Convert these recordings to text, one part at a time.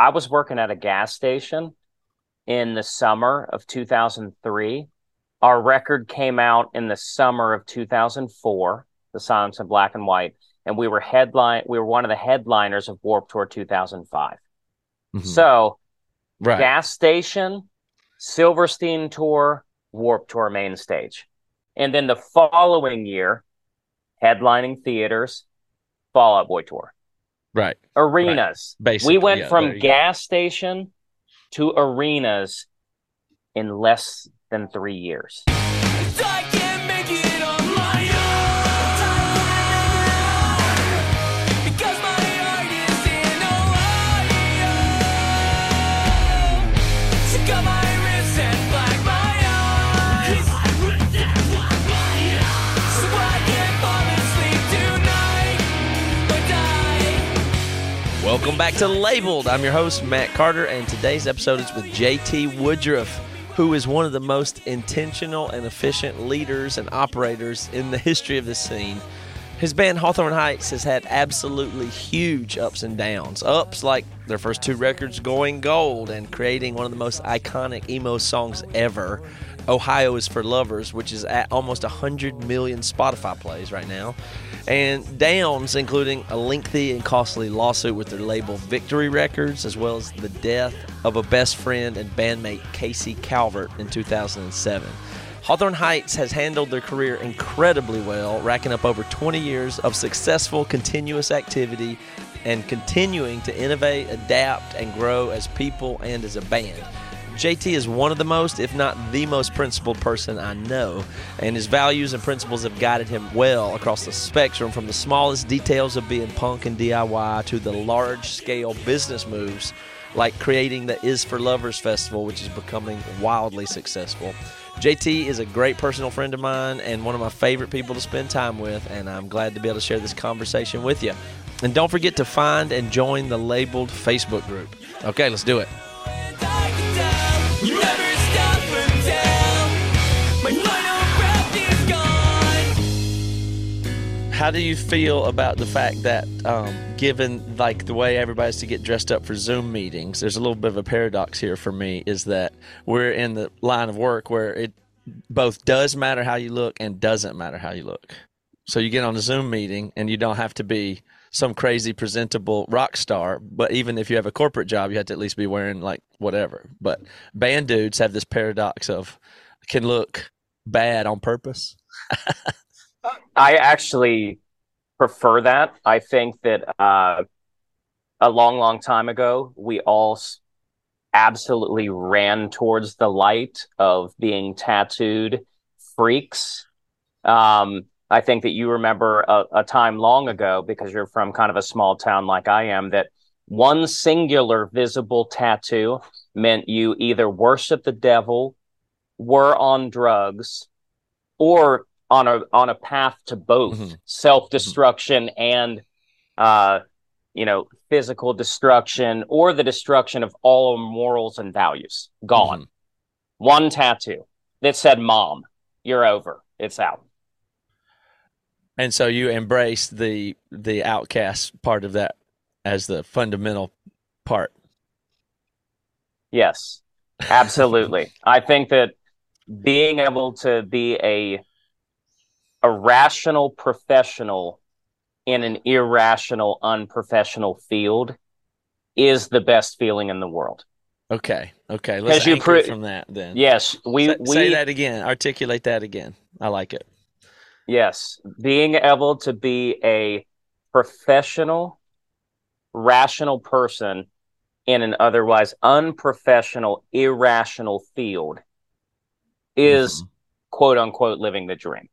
I was working at a gas station in the summer of 2003. Our record came out in the summer of 2004, The Silence of Black and White, and we were headline we were one of the headliners of Warped Tour 2005. Mm-hmm. So, right. gas station, Silverstein tour, Warped Tour main stage. And then the following year, headlining theaters, Fall Out Boy tour. Right. Arenas. Right. Basically, we went yeah, from gas go. station to arenas in less than three years. Welcome back to Labeled. I'm your host, Matt Carter, and today's episode is with JT Woodruff, who is one of the most intentional and efficient leaders and operators in the history of the scene. His band Hawthorne Heights has had absolutely huge ups and downs. Ups like their first two records going gold and creating one of the most iconic emo songs ever. Ohio is for Lovers, which is at almost 100 million Spotify plays right now and downs, including a lengthy and costly lawsuit with their label Victory Records, as well as the death of a best friend and bandmate Casey Calvert in 2007. Hawthorne Heights has handled their career incredibly well, racking up over 20 years of successful, continuous activity and continuing to innovate, adapt, and grow as people and as a band. JT is one of the most, if not the most principled person I know, and his values and principles have guided him well across the spectrum from the smallest details of being punk and DIY to the large scale business moves like creating the Is for Lovers Festival, which is becoming wildly successful. JT is a great personal friend of mine and one of my favorite people to spend time with, and I'm glad to be able to share this conversation with you. And don't forget to find and join the labeled Facebook group. Okay, let's do it. How do you feel about the fact that, um, given like the way everybody's to get dressed up for Zoom meetings, there's a little bit of a paradox here for me. Is that we're in the line of work where it both does matter how you look and doesn't matter how you look. So you get on a Zoom meeting and you don't have to be some crazy presentable rock star, but even if you have a corporate job, you have to at least be wearing like whatever. But band dudes have this paradox of can look bad on purpose. I actually prefer that. I think that uh, a long, long time ago, we all absolutely ran towards the light of being tattooed freaks. Um, I think that you remember a, a time long ago, because you're from kind of a small town like I am, that one singular visible tattoo meant you either worship the devil, were on drugs, or on a on a path to both mm-hmm. self destruction mm-hmm. and uh, you know physical destruction or the destruction of all morals and values. Gone. Mm-hmm. One tattoo that said "Mom, you're over. It's out." And so you embrace the the outcast part of that as the fundamental part. Yes, absolutely. I think that being able to be a a rational professional in an irrational unprofessional field is the best feeling in the world. Okay. Okay. Let's you pre- from that then. Yes, we, say, we say that again. Articulate that again. I like it. Yes, being able to be a professional, rational person in an otherwise unprofessional, irrational field is mm-hmm. quote unquote living the dream.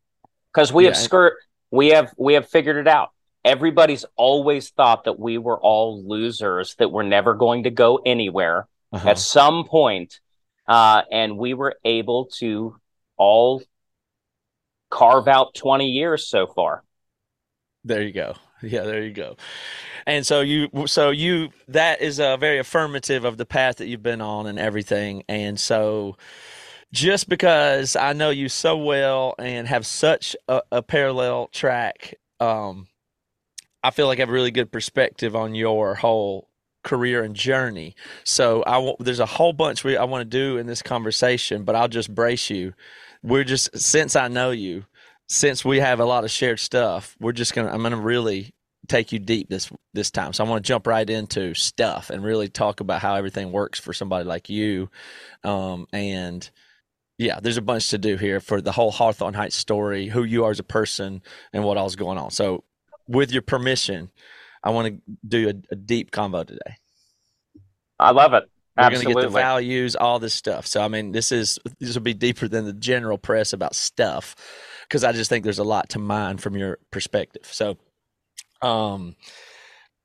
Because we yeah, have skirt, we have we have figured it out. Everybody's always thought that we were all losers, that we're never going to go anywhere uh-huh. at some point, uh, and we were able to all carve out 20 years so far. There you go. Yeah, there you go. And so you so you that is a very affirmative of the path that you've been on and everything. And so just because I know you so well and have such a, a parallel track, um, I feel like I have a really good perspective on your whole career and journey. So I w- there's a whole bunch we I want to do in this conversation, but I'll just brace you. We're just since I know you, since we have a lot of shared stuff, we're just gonna I'm gonna really take you deep this this time. So I want to jump right into stuff and really talk about how everything works for somebody like you, um, and yeah, there's a bunch to do here for the whole Hawthorne Heights story, who you are as a person, and what all's going on. So, with your permission, I want to do a, a deep convo today. I love it. We're going to get the values, all this stuff. So, I mean, this is this will be deeper than the general press about stuff, because I just think there's a lot to mine from your perspective. So, um,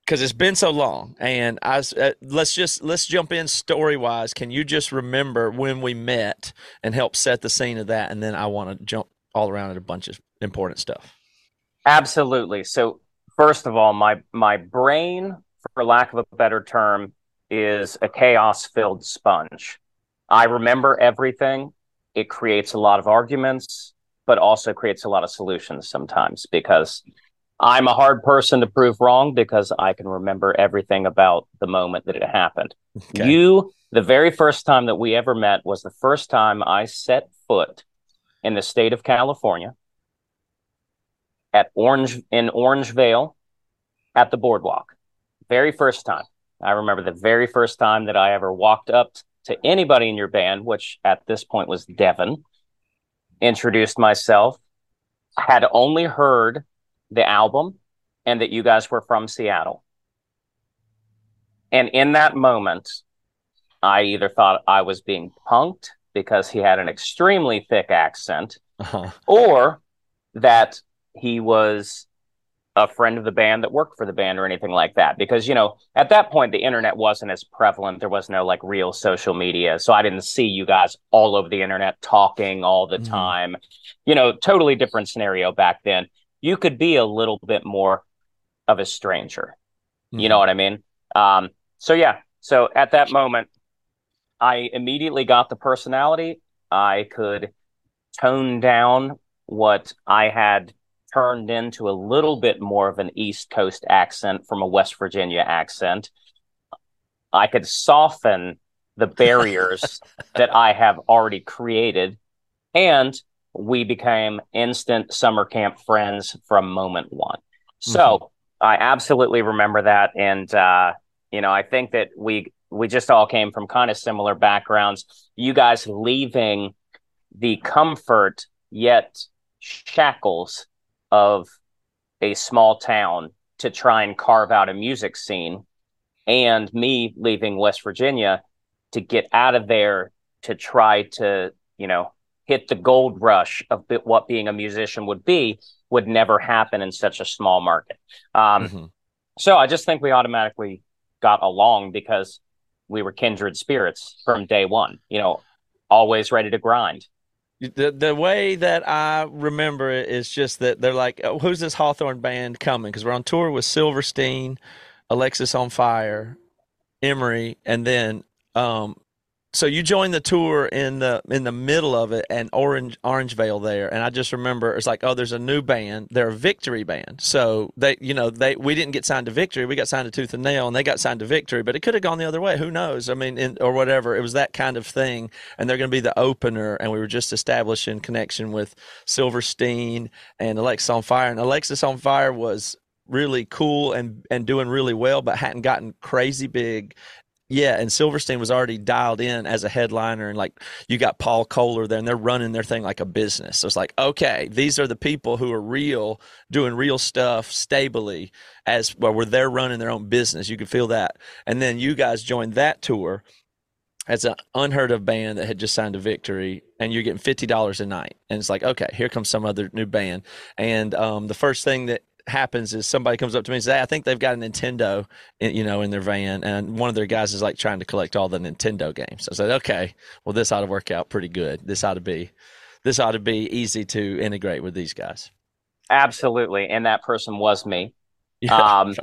because it's been so long and i uh, let's just let's jump in story wise can you just remember when we met and help set the scene of that? And then i want to jump all around at a bunch of important stuff. Absolutely. So first of all my my brain for lack of a better term is a chaos filled sponge. I remember everything. It creates a lot of arguments but also creates a lot of solutions sometimes because I'm a hard person to prove wrong because I can remember everything about the moment that it happened. Okay. You, the very first time that we ever met was the first time I set foot in the state of California at Orange in Orangevale at the boardwalk. Very first time. I remember the very first time that I ever walked up to anybody in your band, which at this point was Devin, introduced myself. Had only heard the album and that you guys were from Seattle. And in that moment, I either thought I was being punked because he had an extremely thick accent, uh-huh. or that he was a friend of the band that worked for the band or anything like that. Because, you know, at that point, the internet wasn't as prevalent. There was no like real social media. So I didn't see you guys all over the internet talking all the mm-hmm. time. You know, totally different scenario back then you could be a little bit more of a stranger. Mm-hmm. You know mm-hmm. what I mean? Um, so yeah. So at that moment, I immediately got the personality. I could tone down what I had turned into a little bit more of an East Coast accent from a West Virginia accent. I could soften the barriers that I have already created. And we became instant summer camp friends from moment one. So mm-hmm. I absolutely remember that. And, uh, you know, I think that we, we just all came from kind of similar backgrounds. You guys leaving the comfort yet shackles of a small town to try and carve out a music scene, and me leaving West Virginia to get out of there to try to, you know, hit the gold rush of what being a musician would be would never happen in such a small market. Um, mm-hmm. So I just think we automatically got along because we were kindred spirits from day one. You know, always ready to grind. The the way that I remember it is just that they're like, oh, "Who's this Hawthorne band coming?" Because we're on tour with Silverstein, Alexisonfire, Emery, and then um, so you joined the tour in the in the middle of it and orange orangevale there. And i just remember it's like oh there's a new band. They're a victory band. So they you know they we didn't get signed to victory. We got signed to tooth and nail and they got signed to victory but it could have gone the other way. Who knows? I mean in, or whatever. It was that kind of thing. And they're going to be the opener. And we were just establishing connection with silverstein and Alexisonfire. And Alexisonfire was really cool and and doing really well, but hadn't gotten crazy big yeah, and Silverstein was already dialed in as a headliner, and like you got Paul Koehler there, and they're running their thing like a business. So it's like, okay, these are the people who are real, doing real stuff stably, as well, where they're running their own business. You could feel that, and then you guys joined that tour as an unheard of band that had just signed a victory, and you're getting fifty dollars a night, and it's like, okay, here comes some other new band, and um, the first thing that happens is somebody comes up to me and says, hey, I think they've got a Nintendo, in, you know, in their van, and one of their guys is like trying to collect all the Nintendo games. I said, okay, well, this ought to work out pretty good. This ought to be, this ought to be easy to integrate with these guys. Absolutely, and that person was me, yeah. um,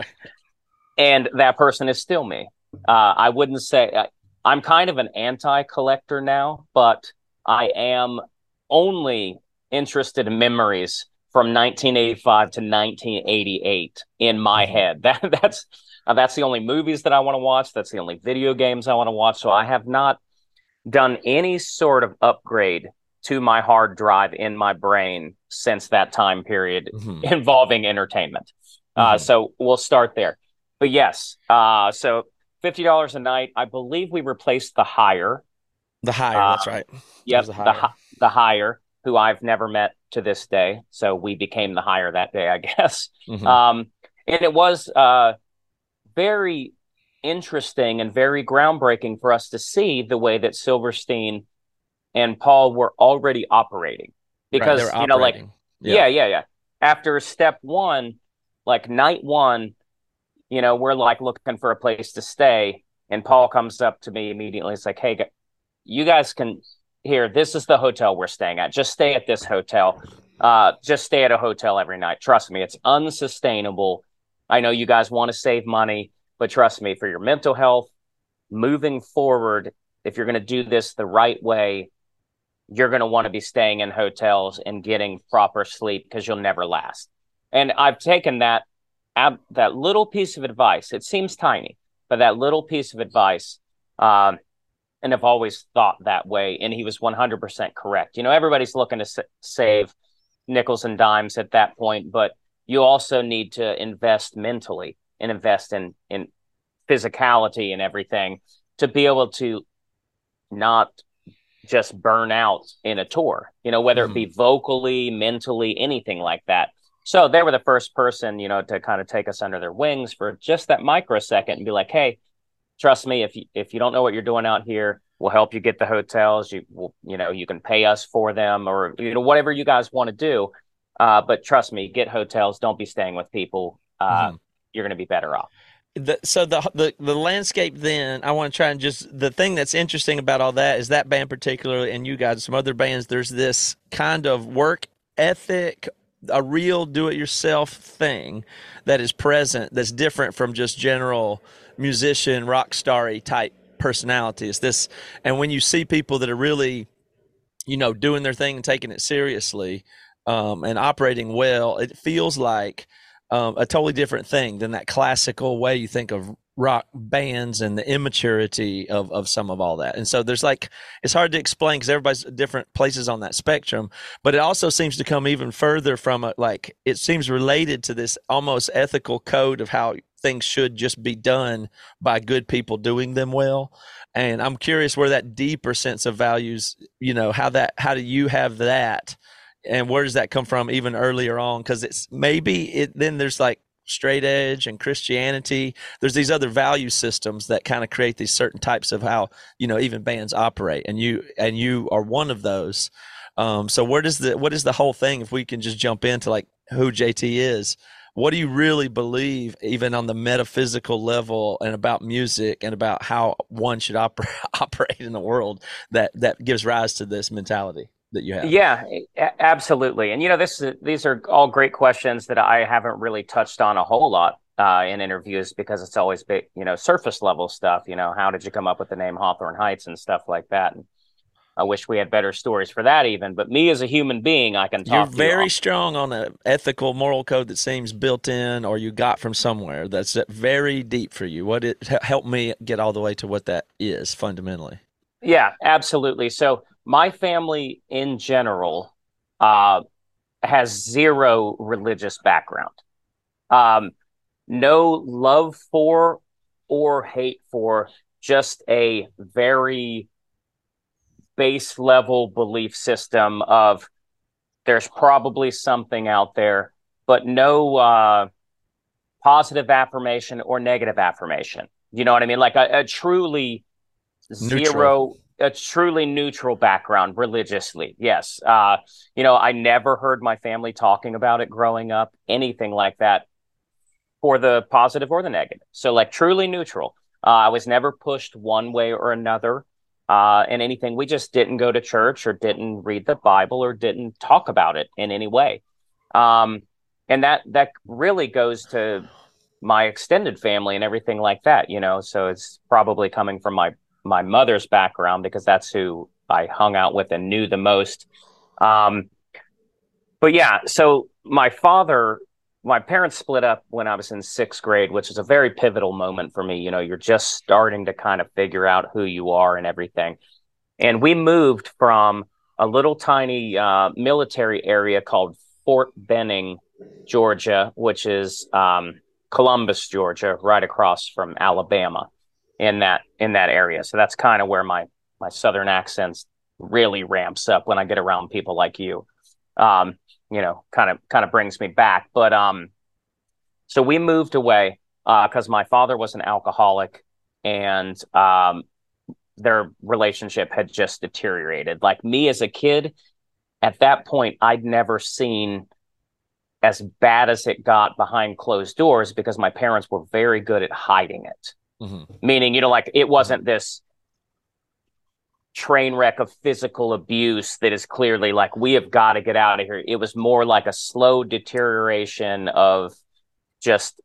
and that person is still me. Uh, I wouldn't say I, I'm kind of an anti-collector now, but I am only interested in memories from 1985 to 1988 in my mm-hmm. head. That that's uh, that's the only movies that I want to watch. That's the only video games I want to watch. So I have not done any sort of upgrade to my hard drive in my brain since that time period mm-hmm. involving entertainment. Uh, mm-hmm. Uh, so we'll start there. But yes, uh, so fifty dollars a night. I believe we replaced the higher. The higher, uh, that's right. Yep, the higher. the the higher, who I've never met to this day. So we became the higher that day, I guess. Mm-hmm. Um, and it was uh, very interesting and very groundbreaking for us to see the way that Silverstein and Paul were already operating. Because right, you know, like yeah. yeah, yeah, yeah. After step one, like night one, you know, we're like looking for a place to stay, and Paul comes up to me immediately. It's like, hey, you guys can here. This is the hotel we're staying at. Just stay at this hotel. Uh, just stay at a hotel every night. Trust me, it's unsustainable. I know you guys want to save money, but trust me, for your mental health, moving forward, if you're going to do this the right way, you're going to want to be staying in hotels and getting proper sleep because you'll never last. And I've taken that ab- that little piece of advice. It seems tiny, but that little piece of advice, um, and I've always thought that way. And he was 100% correct. You know, everybody's looking to s- save nickels and dimes at that point, but you also need to invest mentally and invest in in physicality and everything to be able to not just burn out in a tour, you know, whether it be mm-hmm. vocally, mentally, anything like that. So they were the first person, you know, to kind of take us under their wings for just that microsecond and be like, "Hey, trust me, if you if you don't know what you're doing out here, we'll help you get the hotels. You will, you know, you can pay us for them, or you know, whatever you guys want to do. Uh, but trust me, get hotels. Don't be staying with people. Uh, mm-hmm. You're going to be better off the, so the, the the landscape then i want to try and just the thing that's interesting about all that is that band particularly and you guys some other bands there's this kind of work ethic a real do-it-yourself thing that is present that's different from just general musician rock starry type personalities this and when you see people that are really you know doing their thing and taking it seriously um, and operating well it feels like um, a totally different thing than that classical way you think of rock bands and the immaturity of, of some of all that. And so there's like, it's hard to explain because everybody's different places on that spectrum, but it also seems to come even further from it. like, it seems related to this almost ethical code of how things should just be done by good people doing them well. And I'm curious where that deeper sense of values, you know, how that, how do you have that? and where does that come from even earlier on? Because it's maybe it then there's like straight edge and christianity. There's these other value systems that kind of create these certain types of how you know even bands operate. And you and you are one of those. Um, so where does the what is the whole thing if we can just jump into like who jt is what do you really believe even on the metaphysical level and about music and about how one should oper- operate in the world that that gives rise to this mentality that you have? Yeah, absolutely. And you know, this these are all great questions that I haven't really touched on a whole lot uh, in interviews because it's always big, you know, surface level stuff. You know, how did you come up with the name Hawthorne Heights and stuff like that? And I wish we had better stories for that, even. But me as a human being, I can talk. You're very you strong on an ethical, moral code that seems built in or you got from somewhere. That's very deep for you. What it help me get all the way to what that is fundamentally. Yeah, absolutely. So my family in general uh, has zero religious background. Um, no love for or hate for, just a very base level belief system of there's probably something out there, but no uh, positive affirmation or negative affirmation. You know what I mean? Like a, a truly Neutral. zero a truly neutral background religiously. Yes. Uh, you know, I never heard my family talking about it growing up, anything like that for the positive or the negative. So, like, truly neutral. Uh, I was never pushed one way or another uh, in anything. We just didn't go to church or didn't read the Bible or didn't talk about it in any way. Um, and that that really goes to my extended family and everything like that, you know. So it's probably coming from my my mother's background because that's who I hung out with and knew the most. Um, but yeah, so my father, my parents split up when I was in sixth grade, which is a very pivotal moment for me. You know, you're just starting to kind of figure out who you are and everything. And we moved from a little tiny uh, military area called Fort Benning, Georgia, which is um, Columbus, Georgia, right across from Alabama in that in that area. So that's kind of where my my southern accents really ramps up when I get around people like you. Um, you know, kind of kind of brings me back. But um, so we moved away because uh, my father was an alcoholic, and um, their relationship had just deteriorated. Like me as a kid, at that point, I'd never seen as bad as it got behind closed doors because my parents were very good at hiding it. Mm-hmm. Meaning, you know, like it wasn't this train wreck of physical abuse that is clearly like we have got to get out of here. It was more like a slow deterioration of just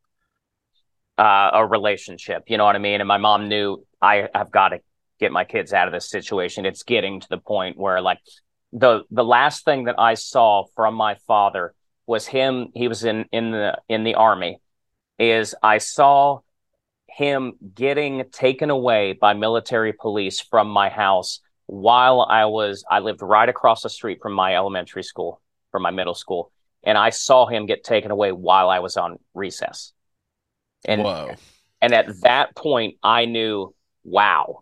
uh, a relationship. You know what I mean? And my mom knew I have got to get my kids out of this situation. It's getting to the point where like the the last thing that I saw from my father was him. He was in in the in the army. Is I saw him getting taken away by military police from my house while I was, I lived right across the street from my elementary school, from my middle school, and I saw him get taken away while I was on recess. And, Whoa. and at that point, I knew, wow,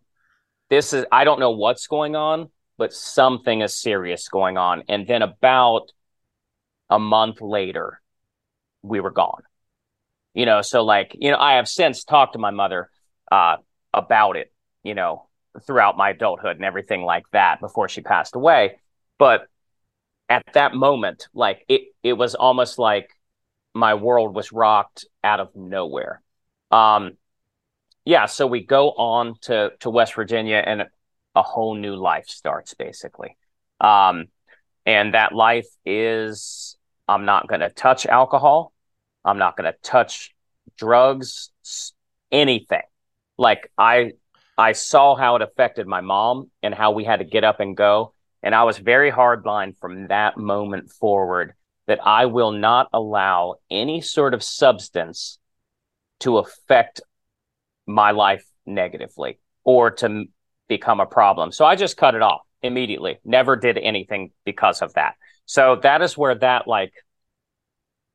this is, I don't know what's going on, but something is serious going on. And then about a month later, we were gone you know so like you know i have since talked to my mother uh, about it you know throughout my adulthood and everything like that before she passed away. But at that moment like it it was almost like my world was rocked out of nowhere. Um yeah so we go on to to west virginia and a whole new life starts basically. Um and that life is i'm not going to touch alcohol. I'm not going to touch drugs, anything. Like I, I saw how it affected my mom and how we had to get up and go. And I was very hardline from that moment forward that I will not allow any sort of substance to affect my life negatively or to become a problem. So I just cut it off immediately. Never did anything because of that. So that is where that like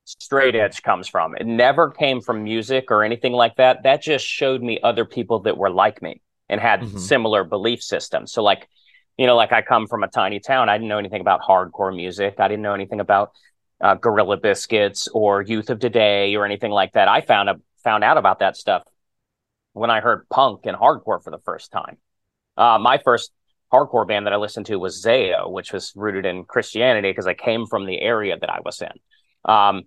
straight edge comes from. It never came from music or anything like that. That just showed me other people that were like me and had mm-hmm. similar belief systems. So like, you know, like I come from a tiny town. I didn't know anything about hardcore music. I didn't know anything about uh, Gorilla Biscuits or Youth of Today or anything like that. I found a, found out about that stuff when I heard punk and hardcore for the first time. Uh, my first hardcore band that I listened to was Zao, which was rooted in Christianity because I came from the area that I was in. Um,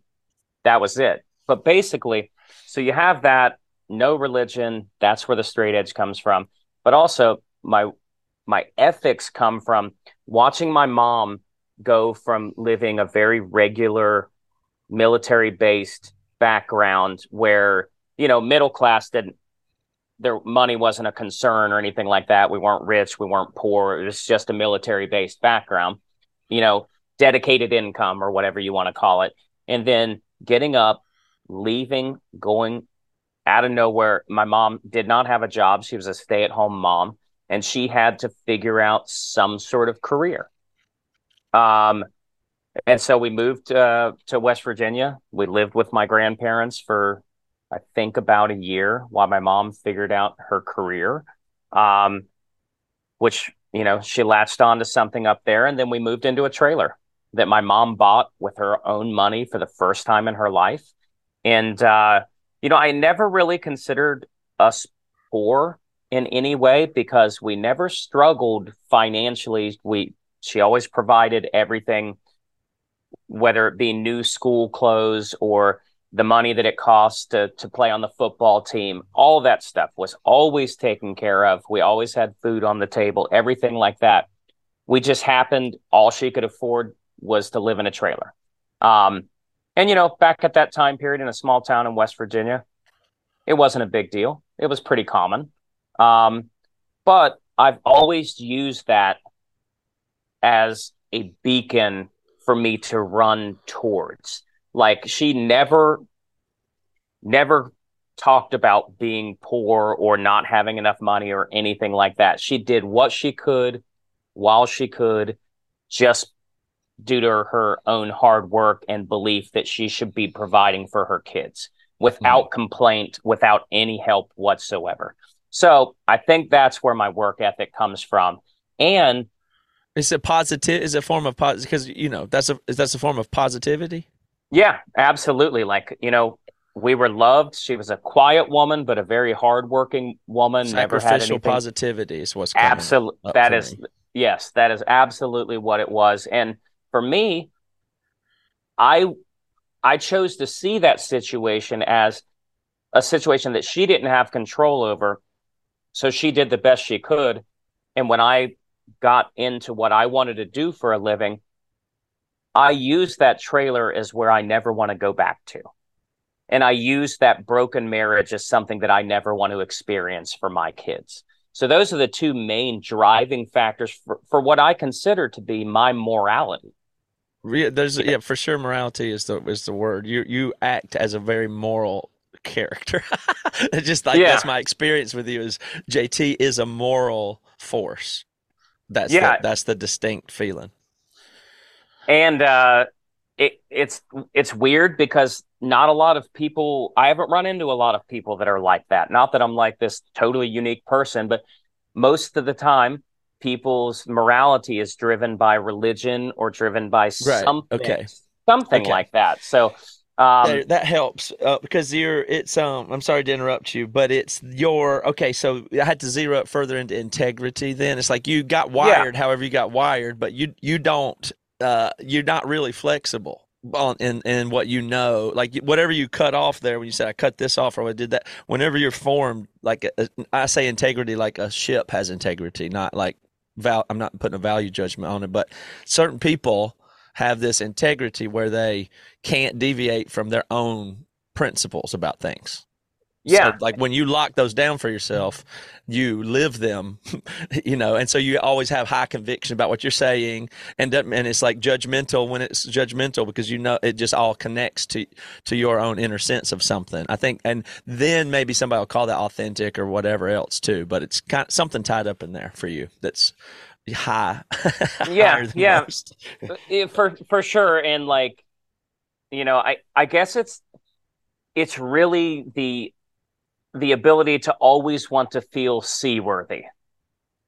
that was it. But basically, so you have that no religion. That's where the straight edge comes from. But also my my ethics come from watching my mom go from living a very regular military based background where you know middle class didn't their money wasn't a concern or anything like that we weren't rich we weren't poor it was just a military based background you know dedicated income or whatever you want to call it and then getting up, leaving, going out of nowhere. My mom did not have a job. She was a stay at home mom, and she had to figure out some sort of career. Um, and so we moved uh, to West Virginia. We lived with my grandparents for, I think, about a year while my mom figured out her career, um, which, you know, she latched onto something up there. And then we moved into a trailer that my mom bought with her own money for the first time in her life. And, uh, you know, I never really considered us poor in any way because we never struggled financially. We, she always provided everything, whether it be new school clothes or the money that it costs to, to play on the football team. All that stuff was always taken care of. We always had food on the table, everything like that. We just happened, all she could afford was to live in a trailer. Um, and you know, back at that time period in a small town in West Virginia, it wasn't a big deal. It was pretty common. Um, but I've always used that as a beacon for me to run towards. Like she never, never talked about being poor or not having enough money or anything like that. She did what she could while she could, just due to her own hard work and belief that she should be providing for her kids without mm. complaint, without any help whatsoever. So I think that's where my work ethic comes from. And is it positive? Is it a form of positive? Because you know that's a is that's a form of positivity. Yeah, absolutely. Like you know, we were loved. She was a quiet woman, but a very hardworking woman. Sacrificial never had anything. positivity is what's absolutely that is me. yes, that is absolutely what it was. And for me, I I chose to see that situation as a situation that she didn't have control over. So she did the best she could. And when I got into what I wanted to do for a living, I used that trailer as where I never want to go back to. And I used that broken marriage as something that I never want to experience for my kids. So those are the two main driving factors for, for what I consider to be my morality. There's yeah, for sure. Morality is the is the word. You you act as a very moral character. just like yeah. that's my experience with you. Is JT is a moral force. That's yeah. The, that's the distinct feeling. And uh, it, it's it's weird because not a lot of people. I haven't run into a lot of people that are like that. Not that I'm like this totally unique person, but most of the time, people's morality is driven by religion or driven by right. something. Okay. Something okay. like that. So um, that, that, helps uh, because you're. It's. Um. I'm sorry to interrupt you, but it's your. Okay, so I had to zero up further into integrity. Then it's like you got wired, yeah. however you got wired, but you you don't. Uh, you're not really flexible on in in what you know. Like whatever you cut off there when you said I cut this off or I did that. Whenever you're formed, like a, I say integrity, like a ship has integrity, not like val. I'm not putting a value judgment on it, but certain people have this integrity where they can't deviate from their own principles about things. Yeah. So, like when you lock those down for yourself, you live them, you know, and so you always have high conviction about what you're saying, and and it's like judgmental when it's judgmental because you know it just all connects to to your own inner sense of something. I think, and then maybe somebody will call that authentic or whatever else too, but it's kind of something tied up in there for you that's high. yeah, yeah, uh, for for sure. And like, you know, I I guess it's it's really the the ability to always want to feel seaworthy.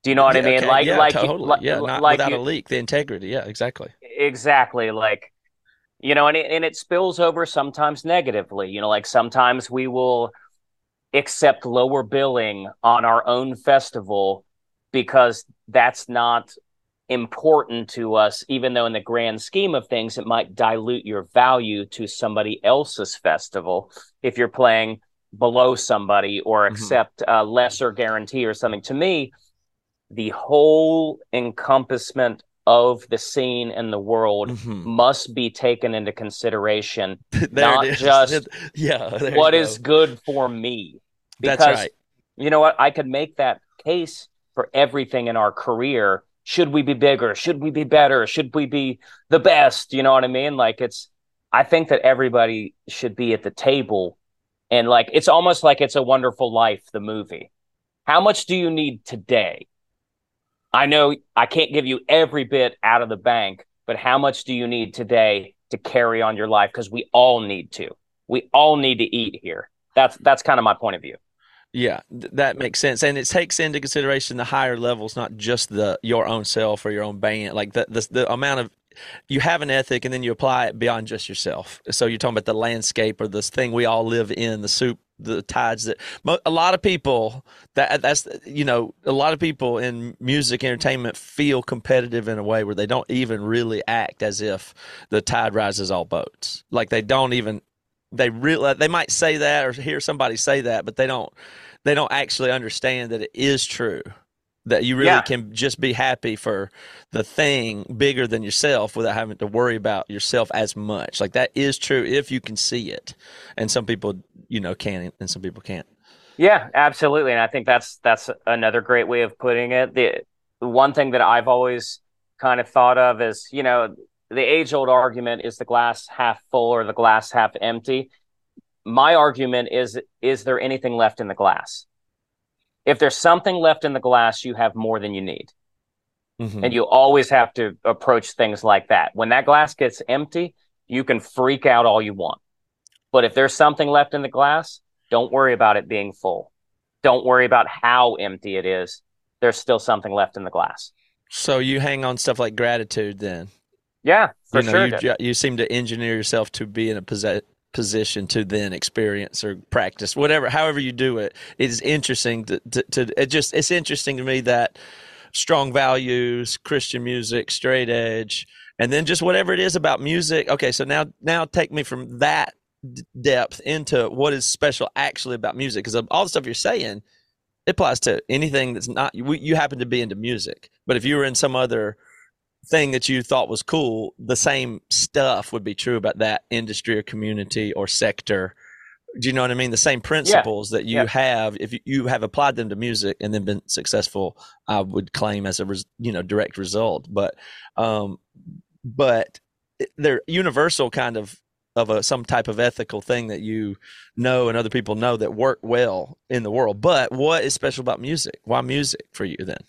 Do you know what yeah, I mean? Okay. Like, yeah, like, totally. like, yeah, not like without you, a leak, the integrity. Yeah, exactly. Exactly. Like, you know, and it, and it spills over sometimes negatively. You know, like sometimes we will accept lower billing on our own festival because that's not important to us, even though in the grand scheme of things, it might dilute your value to somebody else's festival if you're playing below somebody or mm-hmm. accept mm-hmm. a lesser guarantee or something. To me, the whole encompassment of the scene and the world mm-hmm. must be taken into consideration, not just yeah, what is good for me. Because, That's right. You know what? I could make that case for everything in our career. Should we be bigger? Should we be better? Should we be the best? You know what I mean? Like it's, I think that everybody should be at the table. And like, it's almost like it's a wonderful life, the movie. How much do you need today? I know I can't give you every bit out of the bank, but how much do you need today to carry on your life? Because we all need to. We all need to eat here. That's that's kind of my point of view. Yeah, th- that makes sense, and it takes into consideration the higher levels, not just the your own self or your own band. Like the the, the amount of you have an ethic, and then you apply it beyond just yourself. So you're talking about the landscape or this thing we all live in, the soup, the tides that a lot of people that that's you know a lot of people in music entertainment feel competitive in a way where they don't even really act as if the tide rises all boats. Like they don't even they really they might say that or hear somebody say that, but they don't they don't actually understand that it is true that you really yeah. can just be happy for the thing bigger than yourself without having to worry about yourself as much. Like that is true if you can see it, and some people you know can and some people can't. Yeah, absolutely, and I think that's that's another great way of putting it. The one thing that I've always kind of thought of is you know the age old argument is the glass half full or the glass half empty. My argument is is there anything left in the glass? If there's something left in the glass, you have more than you need. Mm-hmm. And you always have to approach things like that. When that glass gets empty, you can freak out all you want. But if there's something left in the glass, don't worry about it being full. Don't worry about how empty it is. There's still something left in the glass. So you hang on stuff like gratitude then? Yeah, for you know, sure. You, you, seem to engineer yourself to be in a position to then experience or practice whatever, however you do it. It is interesting to, to, to it just it's interesting to me that strong values, Christian music, straight edge, and then just whatever it is about music. Okay, so now now take me from that depth into what is special actually about music because all the stuff you're saying it applies to anything that's not you, you happen to be into music but if you were in some other thing that you thought was cool, the same stuff would be true about that industry or community or sector. Do you know what I mean? The same principles yeah. that you yeah. have, if you have applied them to music and then been successful, I would claim as a you know direct result. But um, but they're universal kind of of a some type of ethical thing that you know and other people know that work well in the world. But what is special about music? Why music for you then?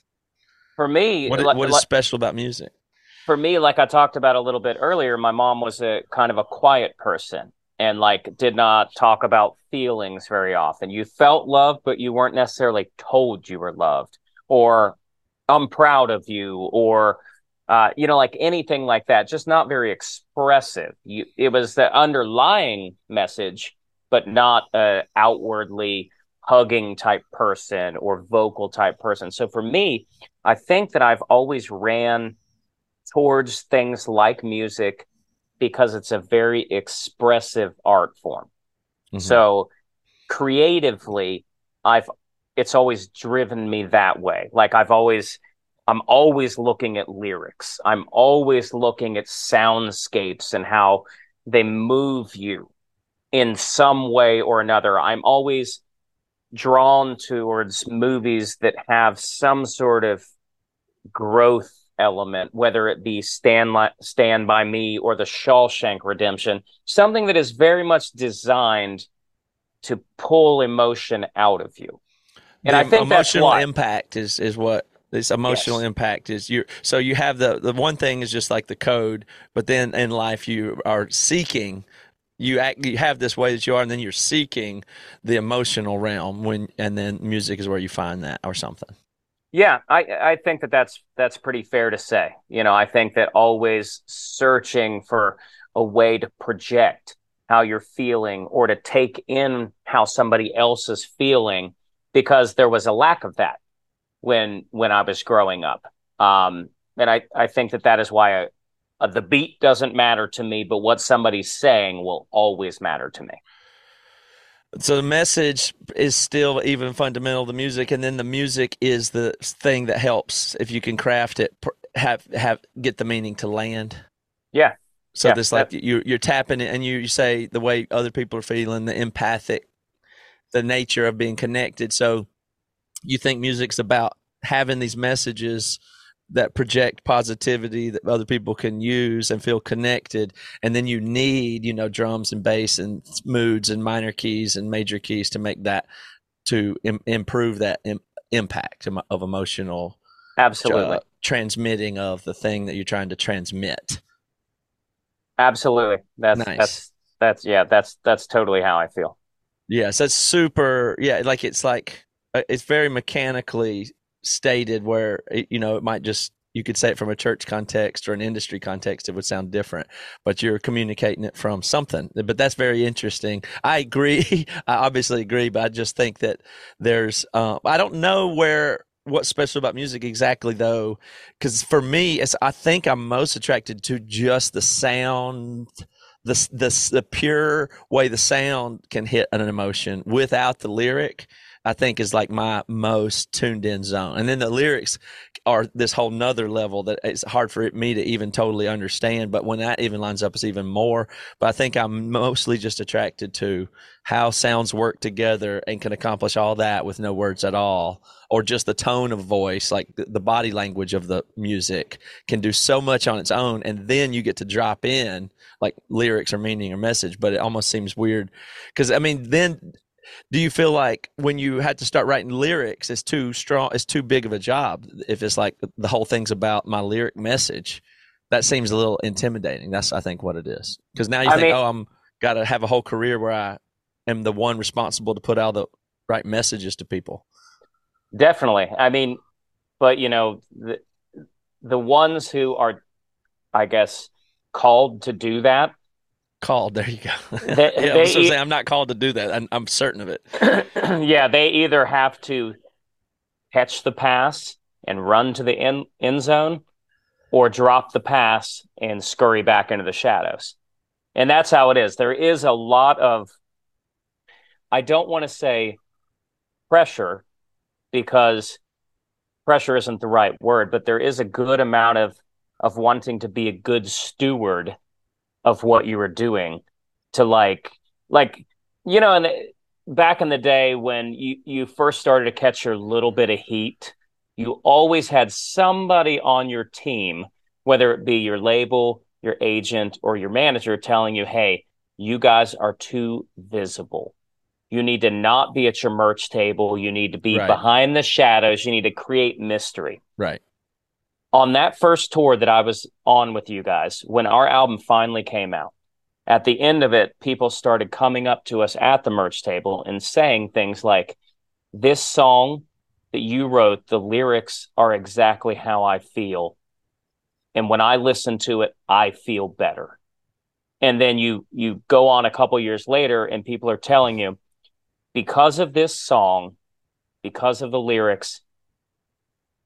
For me, what, what is special about music? For me, like I talked about a little bit earlier, my mom was a kind of a quiet person and like did not talk about feelings very often. You felt loved, but you weren't necessarily told you were loved or I'm proud of you or uh, you know, like anything like that, just not very expressive. You, it was the underlying message, but not a outwardly hugging type person or vocal type person. So for me, I think that I've always ran towards things like music because it's a very expressive art form. Mm-hmm. So creatively, I've it's always driven me that way. Like I've always I'm always looking at lyrics. I'm always looking at soundscapes and how they move you in some way or another. I'm always drawn towards movies that have some sort of growth element, whether it be Stand, Stand By Me or the Shawshank Redemption, something that is very much designed to pull emotion out of you. And the I think emotional impact is is what this emotional yes. impact is you so you have the the one thing is just like the code but then in life you are seeking you act you have this way that you are and then you're seeking the emotional realm when and then music is where you find that or something yeah, I I think that that's that's pretty fair to say. You know, I think that always searching for a way to project how you're feeling or to take in how somebody else is feeling because there was a lack of that when when I was growing up. Um, and I I think that that is why I, uh, the beat doesn't matter to me, but what somebody's saying will always matter to me. So the message is still even fundamental. The music, and then the music is the thing that helps if you can craft it, have have get the meaning to land. Yeah. So yeah, this like you you're tapping it, and you, you say the way other people are feeling, the empathic, the nature of being connected. So you think music's about having these messages that project positivity that other people can use and feel connected. And then you need you know drums and bass and moods and minor keys and major keys to make that to Im- improve that Im- impact of emotional absolutely. uh, transmitting of the thing that you're trying to transmit. Absolutely. That's nice. that's that's yeah that's that's totally how i feel. Yes that's super yeah like it's like uh, it's very mechanically stated where you know it might just you could say it from a church context or an industry context it would sound different but you're communicating it from something. But that's very interesting. I agree. I obviously agree but i just think that there's uh, i don't know where what's special about music exactly though because for me it's i think i'm most attracted to just the sound the, the the pure way the sound can hit an emotion without the lyric I think is like my most tuned in zone. And then the lyrics are this whole nother level that it's hard for me to even totally understand. But when that even lines up, it's even more. But I think I'm mostly just attracted to how sounds work together and can accomplish all that with no words at all, or just the tone of voice, like the body language of the music can do so much on its own. And then you get to drop in like lyrics or meaning or message. But it almost seems weird because, I mean, then do you feel like when you had to start writing lyrics it's too strong it's too big of a job? If it's like the whole thing's about my lyric message that seems a little intimidating. That's i think what it is. Because now you I think mean, oh i'm got to have a whole career where i am the one responsible to put out the right messages to people. Definitely. I mean but you know the the ones who are i guess called to do that called. There you go. They, yeah, I saying, I'm not called to do that. I'm, I'm certain of it. yeah, they either have to catch the pass and run to the end, end zone or drop the pass and scurry back into the shadows. And that's how it is. There is a lot of, I don't want to say pressure because pressure isn't the right word, but there is a good amount of, of wanting to be a good steward of what you were doing to like like you know and uh, back in the day when you you first started to catch your little bit of heat you always had somebody on your team whether it be your label your agent or your manager telling you hey you guys are too visible. You need to not be at your merch table. You need to be right. behind the shadows. You need to create mystery. Right on that first tour that I was on with you guys, when our album finally came out, at the end of it, people started coming up to us at the merch table and saying things like, This song that you wrote, the lyrics are exactly how I feel. And when I listen to it, I feel better. And then you you go on a couple years later and people are telling you, because of this song, because of the lyrics,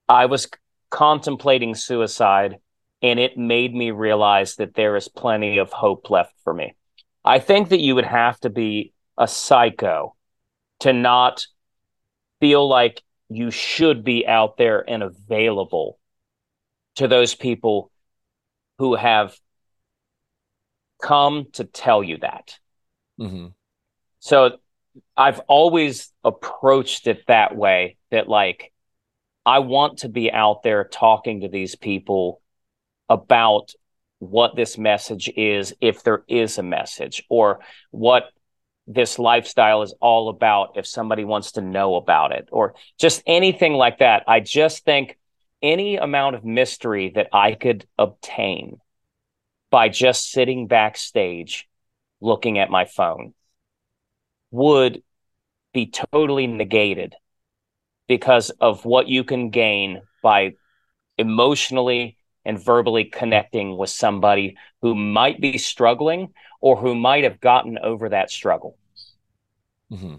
I was contemplating suicide, and it made me realize that there is plenty of hope left for me. I think that you would have to be a psycho to not feel like you should be out there and available to those people who have come to tell you that. Mm-hmm. So I've always approached it that way that, like, I want to be out there talking to these people about what this message is, if there is a message, or what this lifestyle is all about if somebody wants to know about it, or just anything like that. I just think any amount of mystery that I could obtain by just sitting backstage looking at my phone would be totally negated because of what you can gain by emotionally and verbally connecting with somebody who might be struggling or who might have gotten over that struggle. Mm-hmm.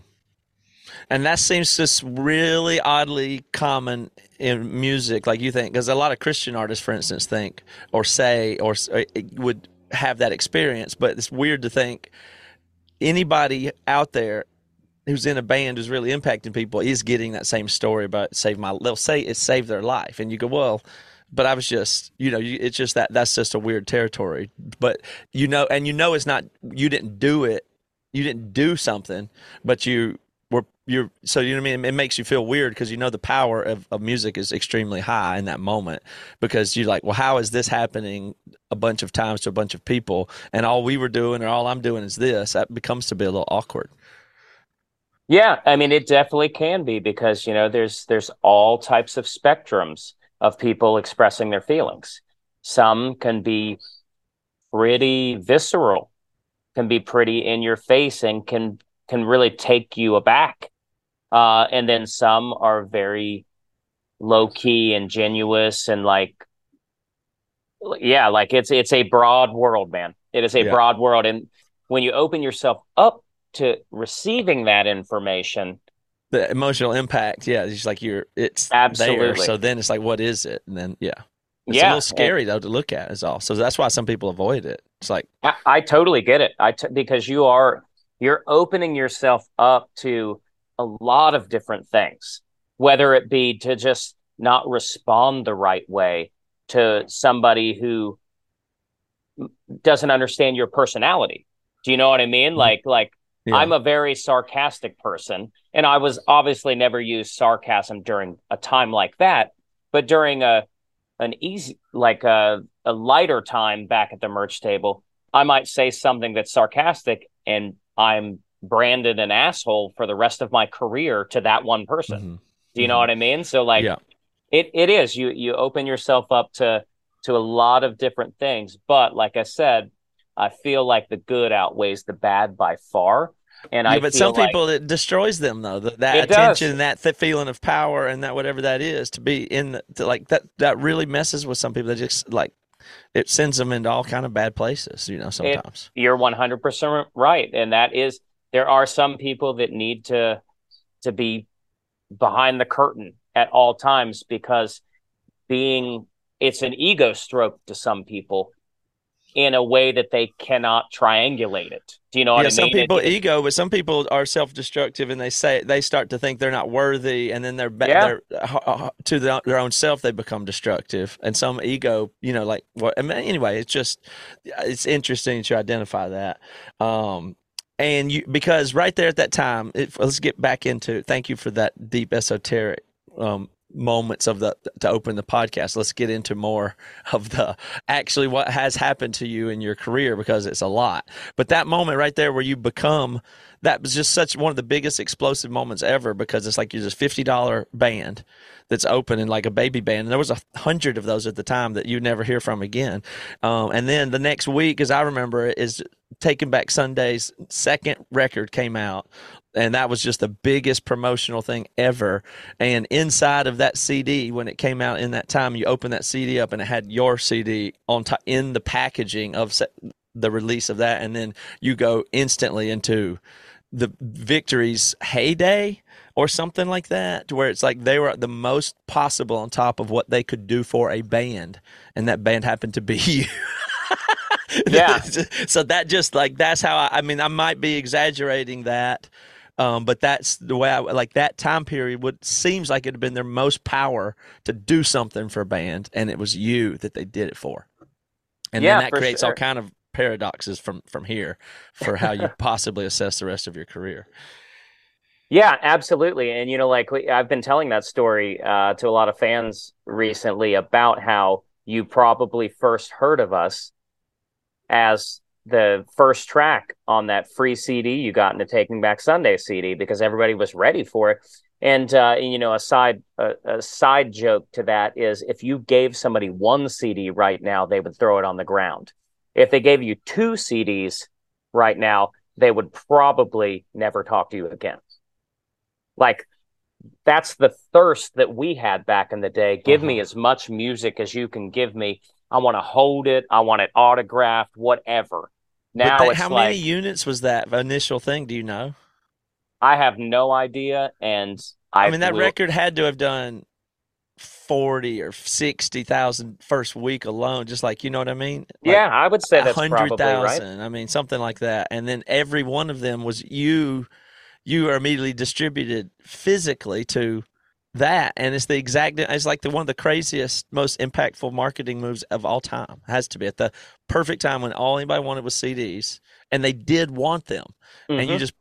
And that seems just really oddly common in music, like you think, because a lot of Christian artists, for instance, think or say or uh, would have that experience. But it's weird to think anybody out there who's in a band who's really impacting people is getting that same story about save my they'll say it saved their life. And you go well but I was just you know it's just that that's just a weird territory. But you know and you know it's not you didn't do it you didn't do something but you were you're so you know what I mean? It makes you feel weird because you know the power of, of music is extremely high in that moment because you're like well how is this happening a bunch of times to a bunch of people? And all we were doing or all I'm doing is this. That becomes to be a little awkward yeah, I mean it definitely can be because you know there's there's all types of spectrums of people expressing their feelings. Some can be pretty visceral, can be pretty in your face and can can really take you aback. Uh, and then some are very low key and genuous and like yeah, like it's it's a broad world, man. It is a yeah. broad world and when you open yourself up to receiving that information the emotional impact yeah it's like you're it's absolutely there. so then it's like what is it and then yeah it's yeah, a little scary and, though to look at is all so that's why some people avoid it it's like i, I totally get it I t- because you are you're opening yourself up to a lot of different things, whether it be to just not respond the right way to somebody who doesn't understand your personality. Do you know what I mean? Mm-hmm. Like, like yeah. I'm a very sarcastic person, and I was obviously never used sarcasm during a time like that, but during a an easy like a a lighter time back at the merch table, I might say something that's sarcastic, and I'm branded an asshole for the rest of my career to that one person. Mm-hmm. Do you mm-hmm. know what I mean? So like, yeah. it it is you you open yourself up to to a lot of different things, but like I said, I feel like the good outweighs the bad by far. And yeah, I but some people like, it destroys them though. That, that attention does. that th- feeling of power and that whatever that is to be in to like that that really messes with some people. That just like it sends them into all kind of bad places. You know, sometimes it, you're 100 percent right, and that is there are some people that need to to be behind the curtain at all times because being it's an ego stroke to some people in a way that they cannot triangulate it. Do you know what yeah, I mean? Some people it, ego, but some people are self-destructive and they say they start to think they're not worthy, and then they're, yeah. they're uh, uh, to the, their own self they become destructive. And some ego, you know, like what? I mean, anyway, it's just it's interesting to identify that. Um, and you because right there at that time, if, let's get back into. Thank you for that deep esoteric um, moments of the to open the podcast. Let's get into more of the actually what has happened to you in your career because it's a lot. But that moment right there where you become that was just such one of the biggest explosive moments ever because it's like you're this $50 band that's open and like a baby band. And there was a hundred of those at the time that you never hear from again. Um, and then the next week as i remember is taking back sunday's second record came out and that was just the biggest promotional thing ever. And inside of that CD, when it came out in that time, you open that CD up and it had your CD on top in the packaging of the release of that, and then you go instantly into the Victory's heyday or something like that, where it's like they were the most possible on top of what they could do for a band, and that band happened to be you. yeah. so that just like that's how I, I mean I might be exaggerating that um, but that's the way I like that time period. Would seems like it had been their most power to do something for a band, and it was you that they did it for. And yeah, then that creates sure. all kind of paradoxes from from here for how you possibly assess the rest of your career. Yeah, absolutely. And you know, like I've been telling that story uh, to a lot of fans recently about how you probably first heard of us as the first track on that free CD you got in the Taking Back Sunday CD because everybody was ready for it. And uh, you know, a side a, a, side joke to that is if you gave somebody one CD right now, they would throw it on the ground. If they gave you two CDs right now, they would probably never talk to you again. Like that's the thirst that we had back in the day. Give me as much music as you can give me. I want to hold it. I want it autographed, whatever. Now, they, how like, many units was that initial thing? Do you know? I have no idea, and I, I mean that will... record had to have done forty or sixty thousand first week alone. Just like you know what I mean? Like yeah, I would say that's hundred thousand. Right. I mean something like that, and then every one of them was you. You are immediately distributed physically to that and it's the exact it's like the one of the craziest most impactful marketing moves of all time it has to be at the perfect time when all anybody wanted was cds and they did want them mm-hmm. and you mm-hmm. just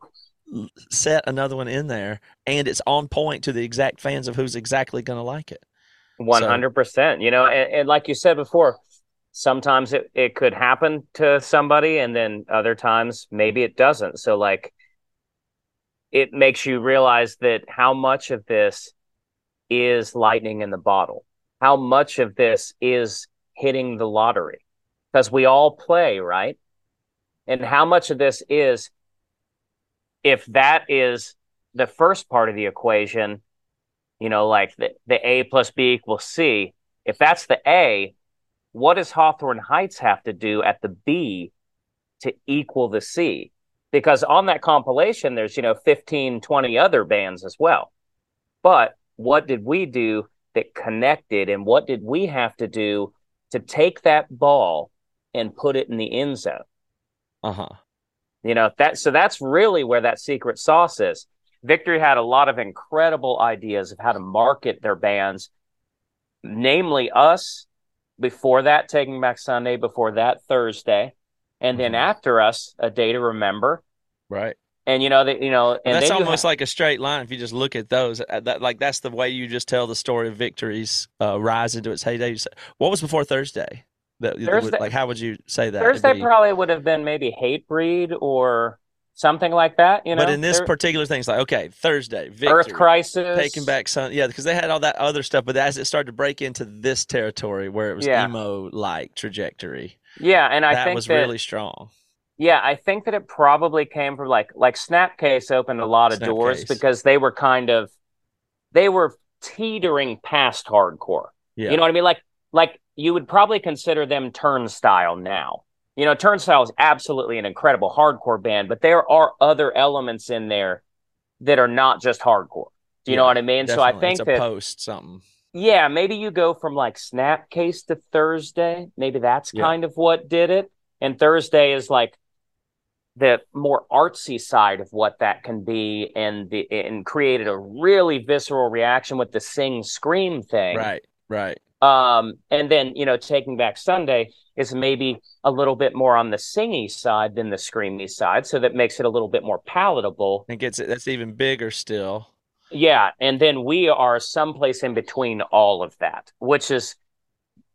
set another one in there and it's on point to the exact fans of who's exactly going to like it 100% so, you know and, and like you said before sometimes it, it could happen to somebody and then other times maybe it doesn't so like it makes you realize that how much of this is lightning in the bottle? How much of this is hitting the lottery? Because we all play, right? And how much of this is, if that is the first part of the equation, you know, like the, the A plus B equals C, if that's the A, what does Hawthorne Heights have to do at the B to equal the C? Because on that compilation, there's, you know, 15, 20 other bands as well. But what did we do that connected and what did we have to do to take that ball and put it in the end zone uh-huh you know that so that's really where that secret sauce is Victory had a lot of incredible ideas of how to market their bands, namely us. Before that, Taking Back Sunday. Before that, Thursday, and then Mhm. after us, A Day to Remember. Right. And you know that you know, and that's almost ha- like a straight line if you just look at those. That like that's the way you just tell the story of Victory's uh, rise into its heyday. Say- What was before Thursday? That, that Thursday- like how would you say that? Thursday be- probably would have been maybe Hatebreed or something like that. You know, but in this There- particular thing, it's like okay, Thursday, victory, Earth Crisis, Taking Back Sun, yeah, because they had all that other stuff. But as it started to break into this territory where it was Yeah. emo like trajectory, Yeah, and I that think was that really strong. Yeah, I think that it probably came from like like Snapcase opened a lot of doors because they were kind of they were teetering past hardcore. Yeah, You know what I mean? Like like you would probably consider them Turnstile now. You know, Turnstile is absolutely an incredible hardcore band, but there are other elements in there that are not just hardcore. Do you know what I mean? So I think it's that post something. yeah, maybe you go from like Snapcase to Thursday. Maybe that's Yeah. kind of what did it. And Thursday is like the more artsy side of what that can be, and the and created a really visceral reaction with the sing scream thing. Right, right. Um, and then you know, Taking Back Sunday is maybe a little bit more on the singy side than the screamy side, so that makes it a little bit more palatable. and gets it. That's even bigger still. Yeah, and then we are someplace in between all of that, which is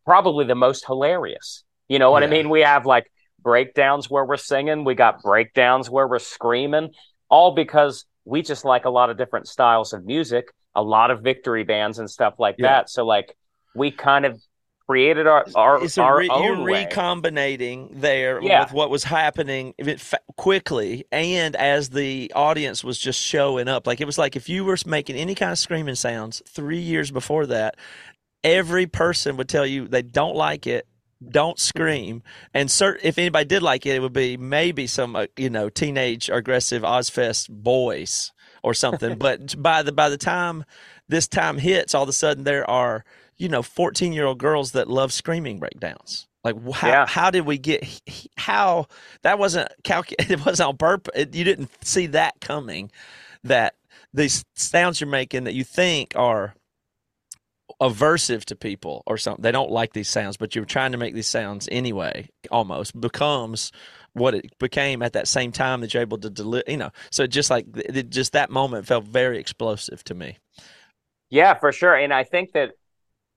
probably the most hilarious. You know what I mean? We have like breakdowns where we're singing, we got breakdowns where we're screaming, all because we just like a lot of different styles of music, a lot of victory bands and stuff like Yeah. that. So like we kind of created our our, it's our re- own you're way. recombinating there Yeah. with what was happening if it fa- quickly and as the audience was just showing up like it was like if you were making any kind of screaming sounds three years before that every person would tell you they don't like it don't scream. And cert- if anybody did like it it would be maybe some uh, you know teenage aggressive Ozzfest boys or something. But by the by the time this time hits all of a sudden there are you know 14 year old girls that love screaming breakdowns. Like how, Yeah. how did we get how that wasn't calculated it wasn't on purpose it, you didn't see that coming that these sounds you're making that you think are aversive to people or something they don't like these sounds but you're trying to make these sounds anyway almost becomes what it became at that same time that you're able to deliver you know so just like it, just that moment felt very explosive to me Yeah, for sure. And I think that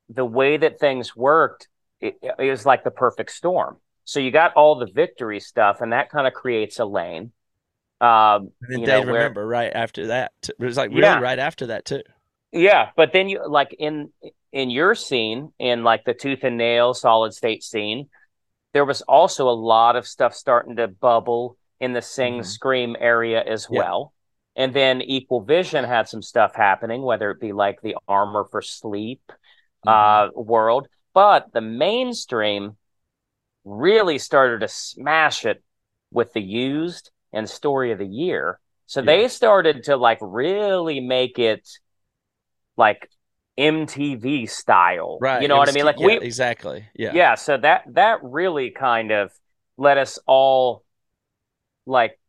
the way that things worked, it, it was like the perfect storm. So you got all the victory stuff, and that kind of creates a lane. Um, and then you they know, where- remember right after that it was like really Yeah. right after that too yeah, but then you like in in your scene, in like the tooth and nail solid state scene, there was also a lot of stuff starting to bubble in the sing Mhm. scream area as Yeah. well. And then Equal Vision had some stuff happening, whether it be like the Armor for Sleep Mm-hmm. uh, world. But the mainstream really started to smash it with the used and story of the year. So Yeah. they started to like really make it like MTV style. right You know what I mean? Like yeah, we exactly yeah yeah, so that that really kind of let us all like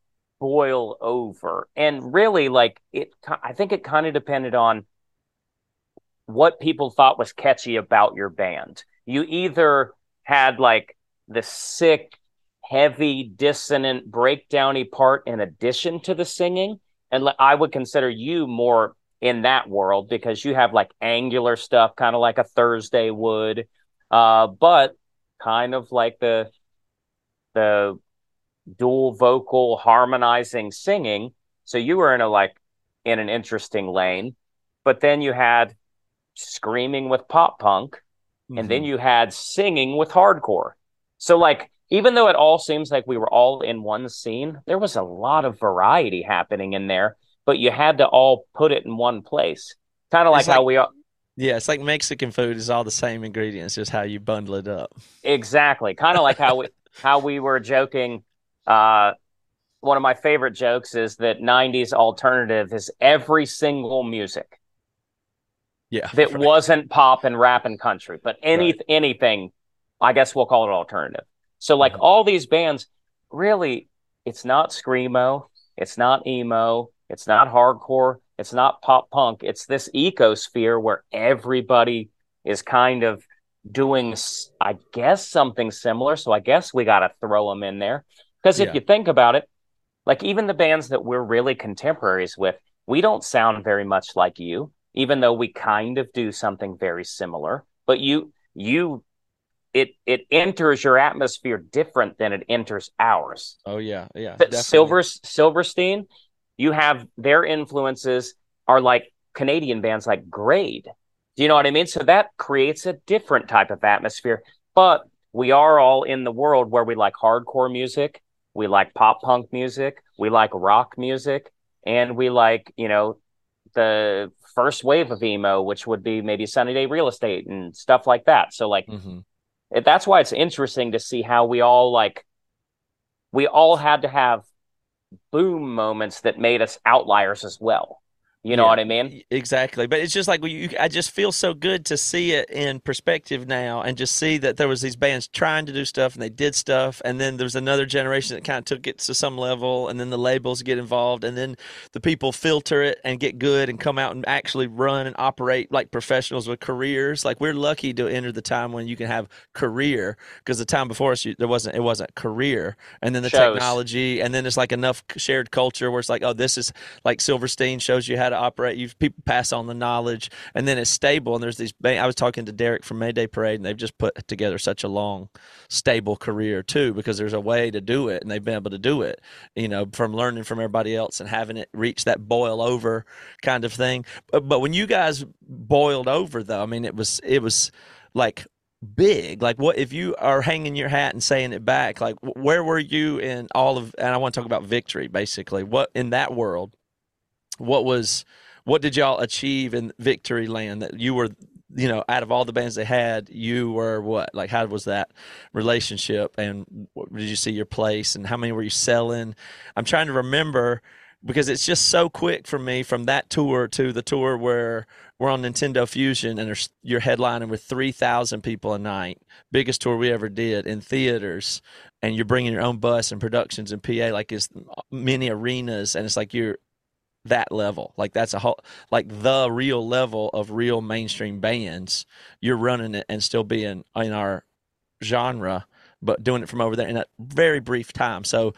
boil over. And really like it I think it kind of depended on what people thought was catchy about your band. You either had like the sick, heavy, dissonant, breakdowny part in addition to the singing, and I would consider you more in that world because you have like angular stuff, kind of like a Thursday would, uh, but kind of like the the dual vocal harmonizing singing. So you were in a like in an interesting lane, but then you had screaming with pop punk, and then Mhm. you had singing with hardcore. So like even though it all seems like we were all in one scene, there was a lot of variety happening in there, but you had to all put it in one place. Kind of like It's how we are. yeah it's like mexican food is all the same ingredients just how you bundle it up exactly kind of like how we how we were joking uh one of my favorite jokes is that 90s alternative is every single music yeah that right. wasn't pop and rap and country, but any Right. anything, I guess we'll call it alternative. So like Mhm. all these bands, really, it's not screamo, it's not emo, It's not hardcore. It's not pop punk. It's this ecosphere where everybody is kind of doing, I guess, something similar. So I guess we got to throw them in there. Because if yeah. you think about it, like even the bands that we're really contemporaries with, we don't sound very much like you, even though we kind of do something very similar. But you, you, it it enters your atmosphere different than it enters ours. Oh yeah, yeah. Silver Silverstein, you have their influences are like Canadian bands like Grade. Do you know what I mean? So that creates a different type of atmosphere. But we are all in the world where we like hardcore music, we like pop punk music, we like rock music, and we like, you know, the first wave of emo, which would be maybe Sunny Day Real Estate and stuff like that. So like mm-hmm. that's why it's interesting to see how we all like we all had to have boom moments that made us outliers as well. You know yeah, what I mean? Exactly. But it's just like you, I just feel so good to see it in perspective now and just see that there was these bands trying to do stuff and they did stuff and then there's another generation that kind of took it to some level and then the labels get involved and then the people filter it and get good and come out and actually run and operate like professionals with careers. Like we're lucky to enter the time when you can have career because the time before us there wasn't it wasn't career and then the shows. technology and then it's like enough shared culture where it's like oh this is like Silverstein shows you how to operate. You people pass on the knowledge, and then it's stable. And there's these. I was talking to Derek from Mayday Parade, and they've just put together such a long, stable career too, because there's a way to do it, and they've been able to do it. You know, from learning from everybody else and having it reach that boil over kind of thing. But, but when you guys boiled over, though, I mean, it was it was like big like what if you are hanging your hat and saying it back like where were you in all of and i want to talk about victory basically what in that world what was what did y'all achieve in victory land that you were you know out of all the bands they had you were what? Like how was that relationship? And did you see your place? And how many were you selling? I'm trying to remember because it's just so quick for me from that tour to the tour where we're on Nintendo Fusion and you're headlining with 3,000 people a night, biggest tour we ever did in theaters, and you're bringing your own bus and productions and PA like it's many arenas, and it's like you're that level. Like that's a whole like the real level of real mainstream bands. You're running it and still being in our genre, but doing it from over there in a very brief time. So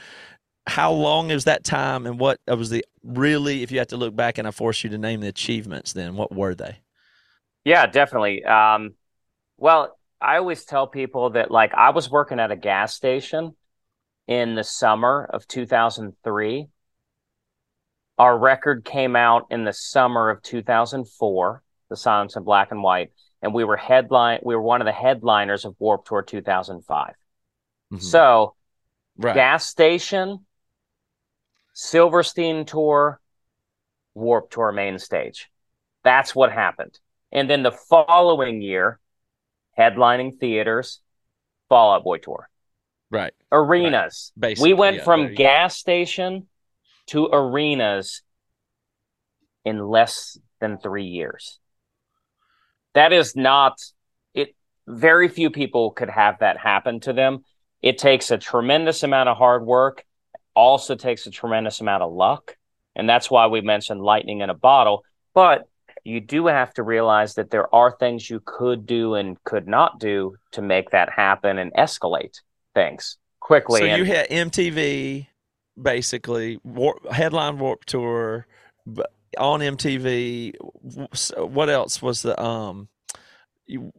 how long is that time and what was the really if you had to look back and I force you to name the achievements then what were they? Yeah, definitely. Um well, I always tell people that like I was working at a gas station in the summer of 2003 our record came out in the summer of 2004, The Silence of Black and White, and we were headline. We were one of the headliners of Warped Tour 2005. Mm-hmm. So, right. gas station, Silverstein tour, Warped Tour main stage. That's what happened. And then the following year, headlining theaters, Fall Out Boy tour. Right. Arenas. Right. we went yeah, from gas station to arenas in less than three years. That is not it. Very few people could have that happen to them. It takes a tremendous amount of hard work, also takes a tremendous amount of luck. And that's why we mentioned lightning in a bottle. But you do have to realize that there are things you could do and could not do to make that happen and escalate things quickly. So and, you hit MTV, basically headline Warp Tour on MTV. What else was the um? You,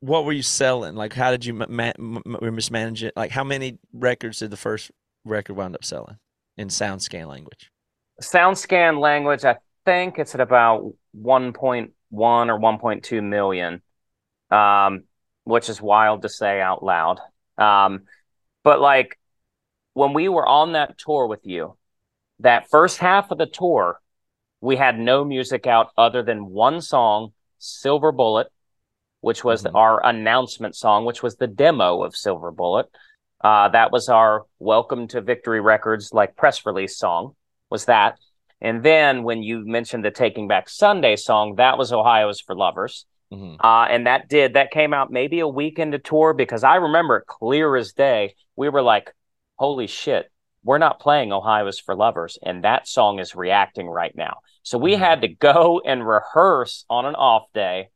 what were you selling? Like, how did you ma- ma- mismanage it? Like, how many records did the first record wind up selling in SoundScan language? SoundScan language, I think it's at about 1.1 or 1.2 million, um, which is wild to say out loud. Um, but like when we were on that tour with you, that first half of the tour, we had no music out other than one song, Silver Bullet, which was mm-hmm. our announcement song, which was the demo of Silver Bullet. Uh, that was our Welcome to Victory Records like press release song. Was that? And then when you mentioned the Taking Back Sunday song, that was Ohio's for Lovers. Mm-hmm. Uh, and that did that came out maybe a week into tour because I remember it clear as day. We were like, holy shit, we're not playing Ohio is for Lovers, and that song is reacting right now. So we had to go and rehearse on an off day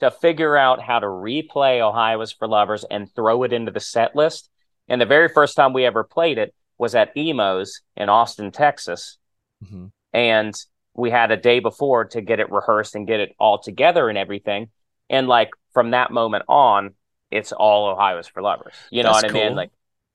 to figure out how to replay Ohio is for Lovers and throw it into the set list. And the very first time we ever played it was at Emo's in Austin, Texas. Mm-hmm. And we had a day before to get it rehearsed and get it all together and everything. And like from that moment on, it's all Ohio is for Lovers. You know That's what cool. I mean? Like,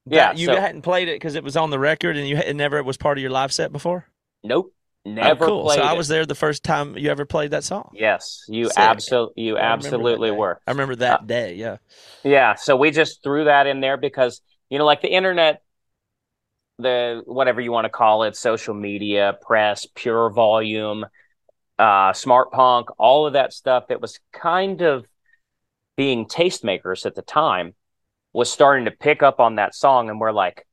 yeah. you so, hadn't played it because it was on the record and you had, never was part of your live set before? Nope. Never oh, cool. So I was there the first time you ever played that song. Yes, you absolutely you absolutely were. I remember that uh, day. Yeah. Yeah. So we just threw that in there because you know, like the internet, the whatever you want to call it, social media, press, pure volume, uh, smart punk, all of that stuff that was kind of being tastemakers at the time was starting to pick up on that song, and we're like,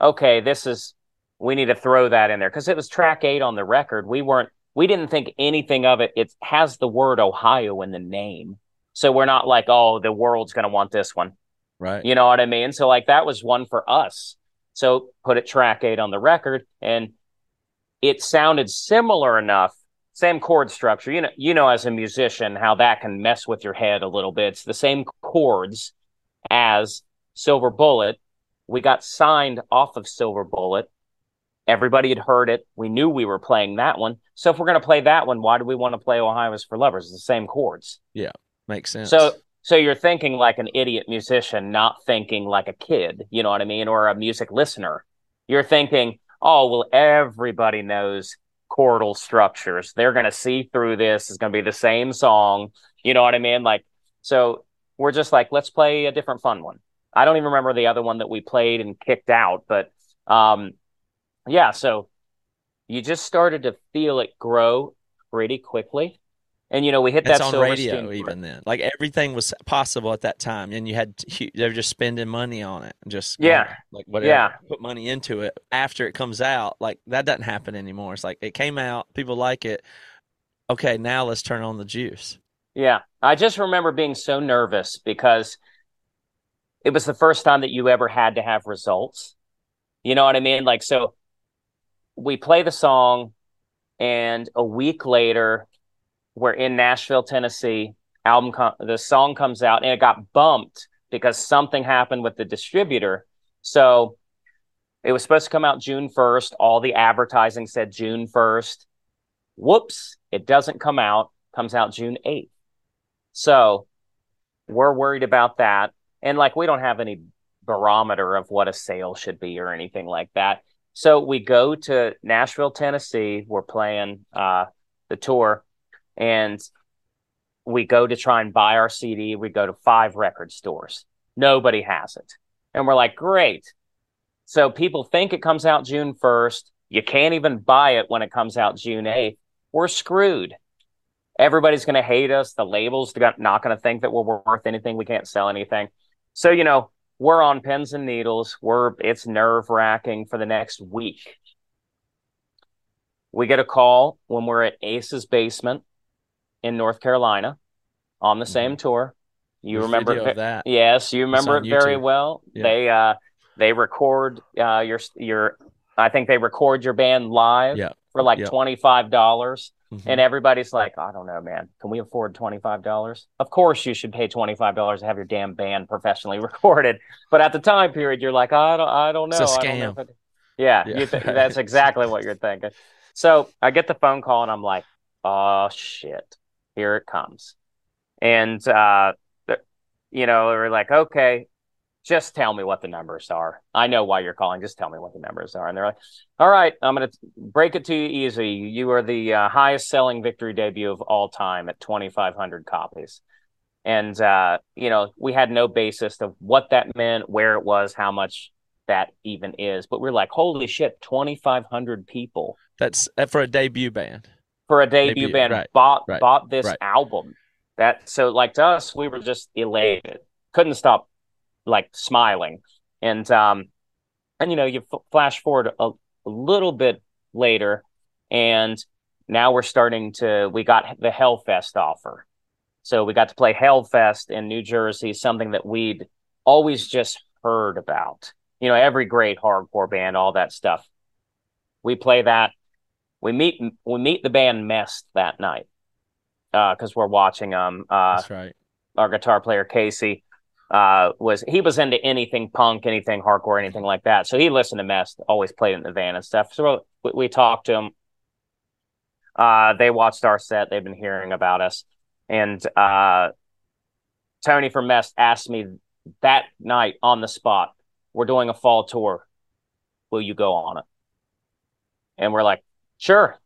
okay, this is we need to throw that in there because it was track eight on the record. We weren't, we didn't think anything of it. It has the word Ohio in the name. So we're not like, oh, the world's going to want this one. Right. You know what I mean? So, like, that was one for us. So, put it track eight on the record, and it sounded similar enough, same chord structure. You know, you know, as a musician, how that can mess with your head a little bit. It's the same chords as Silver Bullet. We got signed off of Silver Bullet Everybody had heard it. We knew we were playing that one. So if we're going to play that one, why do we want to play Ohio's for Lovers? It's the same chords. Yeah, makes sense. So so you're thinking like an idiot musician, not thinking like a kid, you know what I mean, or a music listener. You're thinking, "Oh, well everybody knows chordal structures. They're going to see through this. It's going to be the same song." You know what I mean? Like so we're just like, "Let's play a different fun one." I don't even remember the other one that we played and kicked out, but um yeah, so you just started to feel it grow pretty quickly. And you know, we hit That's that on radio even then. Like everything was possible at that time, and you had they were just spending money on it, just yeah, like whatever, yeah. put money into it. After it comes out, like that doesn't happen anymore. It's like it came out, people like it. Okay, now let's turn on the juice. Yeah, I just remember being so nervous because it was the first time that you ever had to have results. You know what I mean? Like so we play the song, and a week later, we're in Nashville, Tennessee. Album, com- the song comes out, and it got bumped because something happened with the distributor. So it was supposed to come out June 1st. All the advertising said June 1st. Whoops, it doesn't come out, comes out June 8th. So we're worried about that. And like, we don't have any barometer of what a sale should be or anything like that. So we go to Nashville, Tennessee. We're playing uh, the tour, and we go to try and buy our CD. We go to five record stores. Nobody has it. And we're like, great. So people think it comes out June 1st. You can't even buy it when it comes out June 8th. We're screwed. Everybody's going to hate us. The label's not going to think that we're worth anything. We can't sell anything. So, you know, we're on pins and needles. We're it's nerve wracking for the next week. We get a call when we're at Ace's basement in North Carolina on the mm-hmm. same tour. You There's remember that? Yes, you remember it very well. Yeah. They uh they record uh your your I think they record your band live yeah. For like twenty five dollars. Mm-hmm. And everybody's like, I don't know, man. Can we afford $25? Of course, you should pay $25 to have your damn band professionally recorded. But at the time period, you're like, I don't, I don't know. It's a scam. Know yeah, yeah. Th- that's exactly what you're thinking. So I get the phone call and I'm like, oh, shit. Here it comes. And, uh, you know, we're like, okay, just tell me what the numbers are. I know why you're calling. Just tell me what the numbers are. And they're like, all right, I'm going to break it to you easy. You are the uh, highest selling victory debut of all time at 2,500 copies. And, uh, you know, we had no basis of what that meant, where it was, how much that even is. But we're like, holy shit, 2,500 people. That's uh, for a debut band. For a debut, debut band, right, bought right, bought this right. album. That so like to us, we were just elated. Couldn't stop like smiling. And um, and you know, you f- flash forward a, a little bit later, and now we're starting to. We got the Hellfest offer, so we got to play Hellfest in New Jersey, something that we'd always just heard about. You know, every great hardcore band, all that stuff. We play that. We meet we meet the band Mest that night Uh because uh, we're watching them. Uh, That's right. Our guitar player Casey uh, was he was into anything punk, anything hardcore, anything like that. So he listened to Mest, always played in the van and stuff. So we, we talked to him. Uh, they watched our set. They've been hearing about us, and uh, Tony from Mest asked me that night on the spot, "We're doing a fall tour. Will you go on it?" And we're like, "Sure."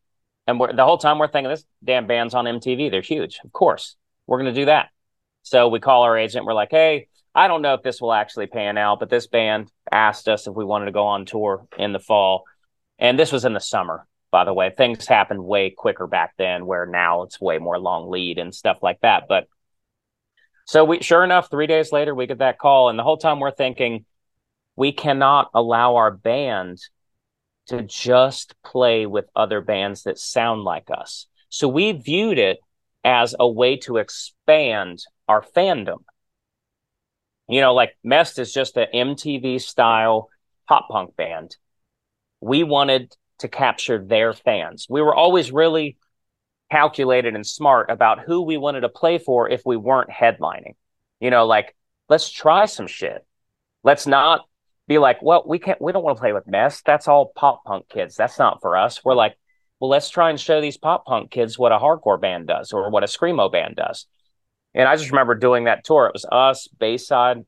And the whole time we're thinking, "This damn band's on MTV. They're huge. Of course, we're going to do that." So we call our agent. We're like, "Hey." I don't know if this will actually pan out, but this band asked us if we wanted to go on tour in the fall. And this was in the summer, by the way. Things happened way quicker back then, where now it's way more long lead and stuff like that. But so we sure enough, three days later, we get that call. And the whole time we're thinking, we cannot allow our band to just play with other bands that sound like us. So we viewed it as a way to expand our fandom you know, like Mest is just an MTV style pop punk band. We wanted to capture their fans. We were always really calculated and smart about who we wanted to play for if we weren't headlining. You know, like let's try some shit. Let's not be like, well, we can't we don't want to play with Mest. That's all pop punk kids. That's not for us. We're like, well, let's try and show these pop punk kids what a hardcore band does or what a screamo band does. And I just remember doing that tour. It was us, Bayside,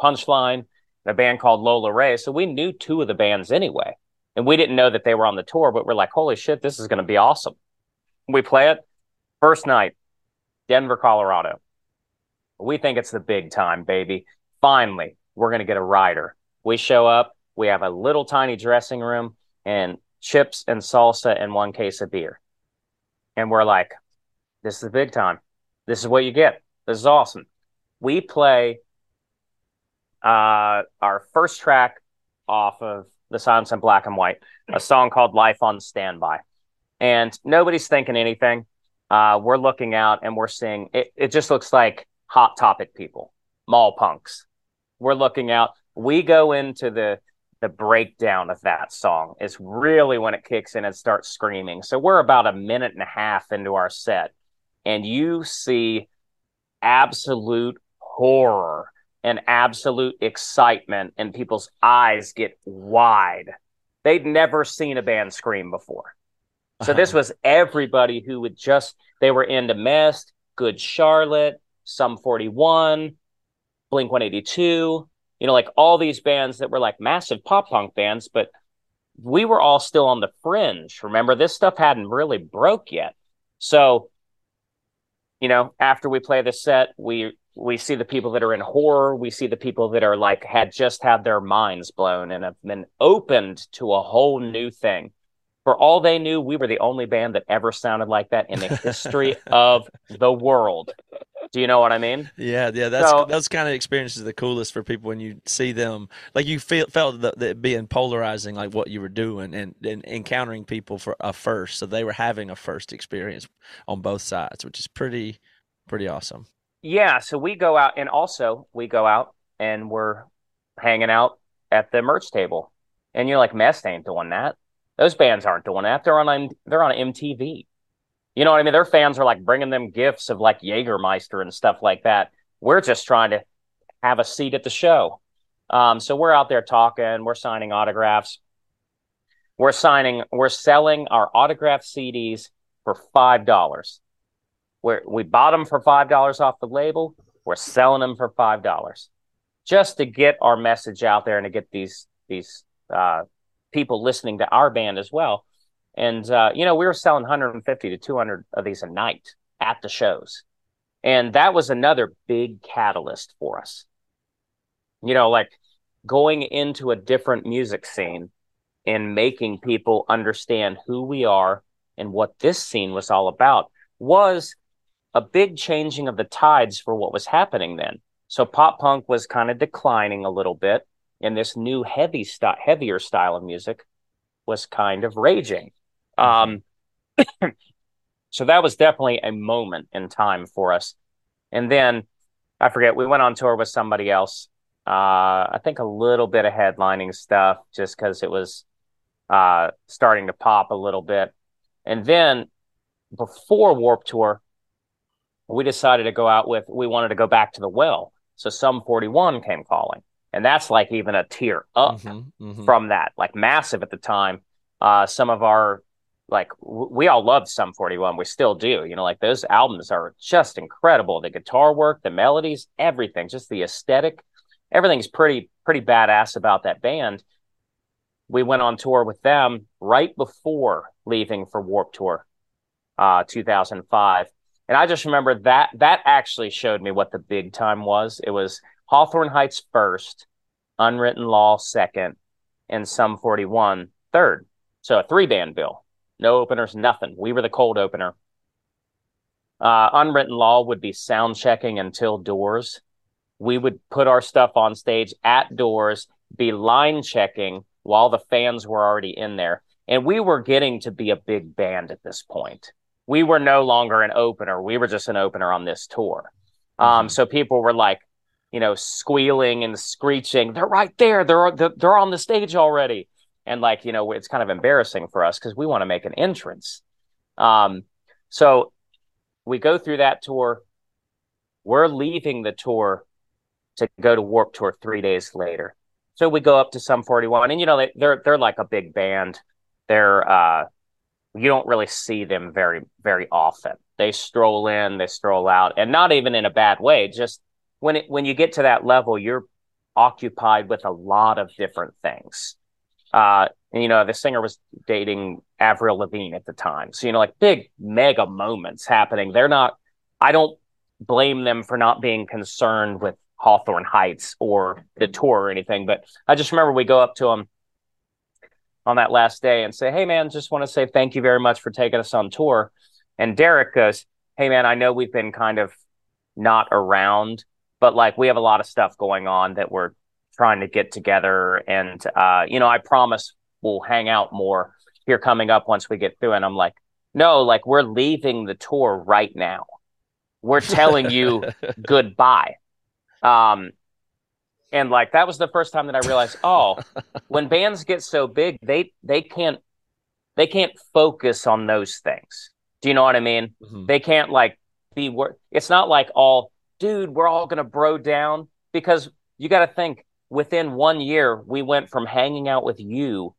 Punchline, and a band called Lola Ray. So we knew two of the bands anyway. And we didn't know that they were on the tour, but we're like, holy shit, this is going to be awesome. We play it first night, Denver, Colorado. We think it's the big time, baby. Finally, we're going to get a rider. We show up, we have a little tiny dressing room and chips and salsa and one case of beer. And we're like, this is the big time. This is what you get. This is awesome. We play uh, our first track off of the Silence in Black and White, a song called Life on Standby. And nobody's thinking anything. Uh, we're looking out and we're seeing it, it just looks like hot topic people, mall punks. We're looking out. We go into the the breakdown of that song is really when it kicks in and starts screaming. So we're about a minute and a half into our set and you see absolute horror and absolute excitement, and people's eyes get wide. They'd never seen a band scream before. So this uh-huh. was everybody who would just they were into Mest, Good Charlotte, Sum 41, Blink 182, you know, like all these bands that were like massive pop punk bands, but we were all still on the fringe. Remember, this stuff hadn't really broke yet. So you know, after we play the set, we we see the people that are in horror, we see the people that are like had just had their minds blown and have been opened to a whole new thing. For all they knew, we were the only band that ever sounded like that in the history of the world. Do you know what I mean? Yeah, yeah. That's so, those kind of experiences are the coolest for people when you see them. Like you feel felt that, being polarizing, like what you were doing, and, and encountering people for a first. So they were having a first experience on both sides, which is pretty pretty awesome. Yeah. So we go out, and also we go out and we're hanging out at the merch table, and you're like, Mest ain't doing that. Those bands aren't doing that. They're on they're on MTV. You know what I mean? Their fans are like bringing them gifts of like Jägermeister and stuff like that. We're just trying to have a seat at the show. Um, so we're out there talking, we're signing autographs. We're signing, we're selling our autograph CDs for five dollars. we we bought them for five dollars off the label. We're selling them for five dollars, just to get our message out there and to get these these uh, people listening to our band as well. And, uh, you know, we were selling 150 to 200 of these a night at the shows. And that was another big catalyst for us. You know, like going into a different music scene and making people understand who we are and what this scene was all about was a big changing of the tides for what was happening then. So pop punk was kind of declining a little bit, and this new heavy style, heavier style of music was kind of raging. Um, so that was definitely a moment in time for us. And then I forget, we went on tour with somebody else. Uh, I think a little bit of headlining stuff just because it was uh, starting to pop a little bit. And then before Warp Tour, we decided to go out with, we wanted to go back to the well. So Sum 41 came calling. And that's like even a tier up mm-hmm, mm-hmm. from that, like massive at the time. Uh, some of our, like, we all love Sum 41. We still do. You know, like those albums are just incredible. The guitar work, the melodies, everything, just the aesthetic, everything's pretty, pretty badass about that band. We went on tour with them right before leaving for Warp Tour, uh, 2005 and I just remember that that actually showed me what the big time was. It was Hawthorne Heights first, Unwritten Law second, and Sum 41 third. So a three band bill. No openers, nothing. We were the cold opener. Uh, unwritten Law would be sound checking until doors. We would put our stuff on stage at doors, be line checking while the fans were already in there. And we were getting to be a big band at this point we were no longer an opener. We were just an opener on this tour. Um, mm-hmm. so people were like, you know, squealing and screeching. They're right there. They're they're on the stage already. And like, you know, it's kind of embarrassing for us because we want to make an entrance. Um, so we go through that tour. We're leaving the tour to go to Warped Tour three days later. So we go up to Sum 41, and you know they, they're they're like a big band. They're uh, you don't really see them very very often. They stroll in, they stroll out, and not even in a bad way. Just when it when you get to that level, you're occupied with a lot of different things. Uh, you know, the singer was dating Avril Lavigne at the time, so you know, like big mega moments happening. They're not. I don't blame them for not being concerned with Hawthorne Heights or the tour or anything, but I just remember we go up to them on that last day and say, Hey, man, just want to say thank you very much for taking us on tour. And Derek goes, Hey, man, I know we've been kind of not around, but like we have a lot of stuff going on that we're trying to get together. And, uh, you know, I promise we'll hang out more here coming up once we get through. And I'm like, no, like we're leaving the tour right now. We're telling you goodbye. Um, and like that was the first time that I realized, oh, when bands get so big, they they can't they can't focus on those things. Do you know what I mean? Mm-hmm. They can't like be wor- it's not like all dude, we're all gonna bro down because you gotta think within one year we went from hanging out with you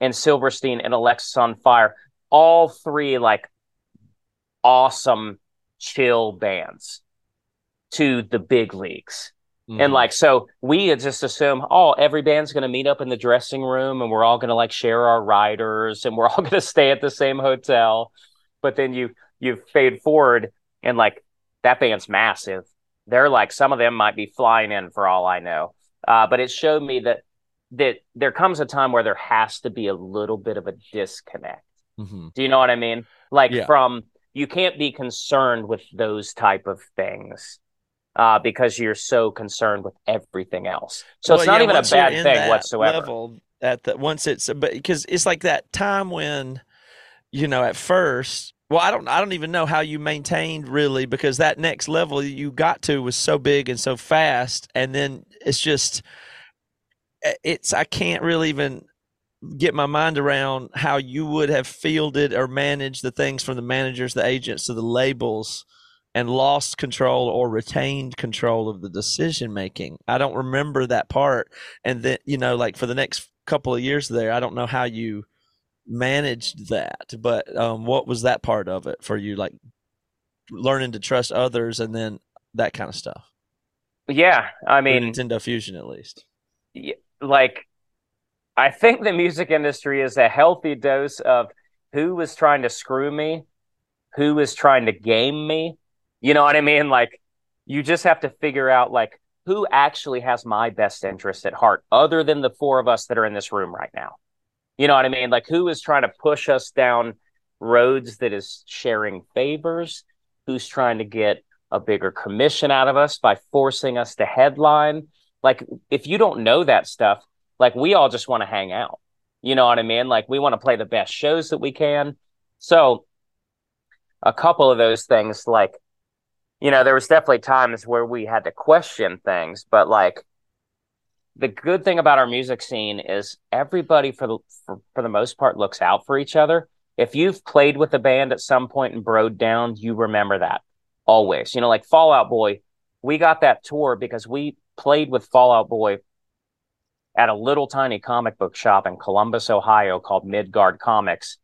and Silverstein and Alexisonfire, all three like awesome chill bands to the big leagues Mm-hmm. And like, so we just assume, oh, every band's going to meet up in the dressing room and we're all going to like share our riders and we're all going to stay at the same hotel. But then you, you fade forward and like that band's massive. They're like, some of them might be flying in for all I know. Uh, but it showed me that, that there comes a time where there has to be a little bit of a disconnect. Mm-hmm. Do you know what I mean? Like yeah. from, you can't be concerned with those type of things uh, because you're so concerned with everything else. So well, it's not yeah, even a bad thing whatsoever. Level at the once it's but because it's like that time when you know at first well i don't i don't even know how you maintained really because that next level you got to was so big and so fast and then it's just eh, it's i can't really even get my mind around how you would have fielded or managed the things from the managers the agents to the labels and lost control or retained control of the decision making. I don't remember that part. And then, you know, like for the next couple of years there, I don't know how you managed that, but um, what was that part of it for you? Like learning to trust others and then that kind of stuff. Yeah. I mean, Nintendo Fusion at least. Yeah, like, I think the music industry is a healthy dose of who was trying to screw me, who was trying to game me, you know what I mean? Like you just have to figure out like who actually has my best interest at heart other than the four of us that are in this room right now. You know what I mean? Like who is trying to push us down roads that is sharing favors? Who's trying to get a bigger commission out of us by forcing us to headline? Like if you don't know that stuff, like we all just want to hang out. You know what I mean? Like we want to play the best shows that we can. So a couple of those things like you know, there was definitely times where we had to question things, but like the good thing about our music scene is everybody for the for, for the most part looks out for each other. If you've played with a band at some point and broed down, you remember that always. You know, like Fall Out Boy, we got that tour because we played with Fall Out Boy at a little tiny comic book shop in Columbus, Ohio called Midgard Comics.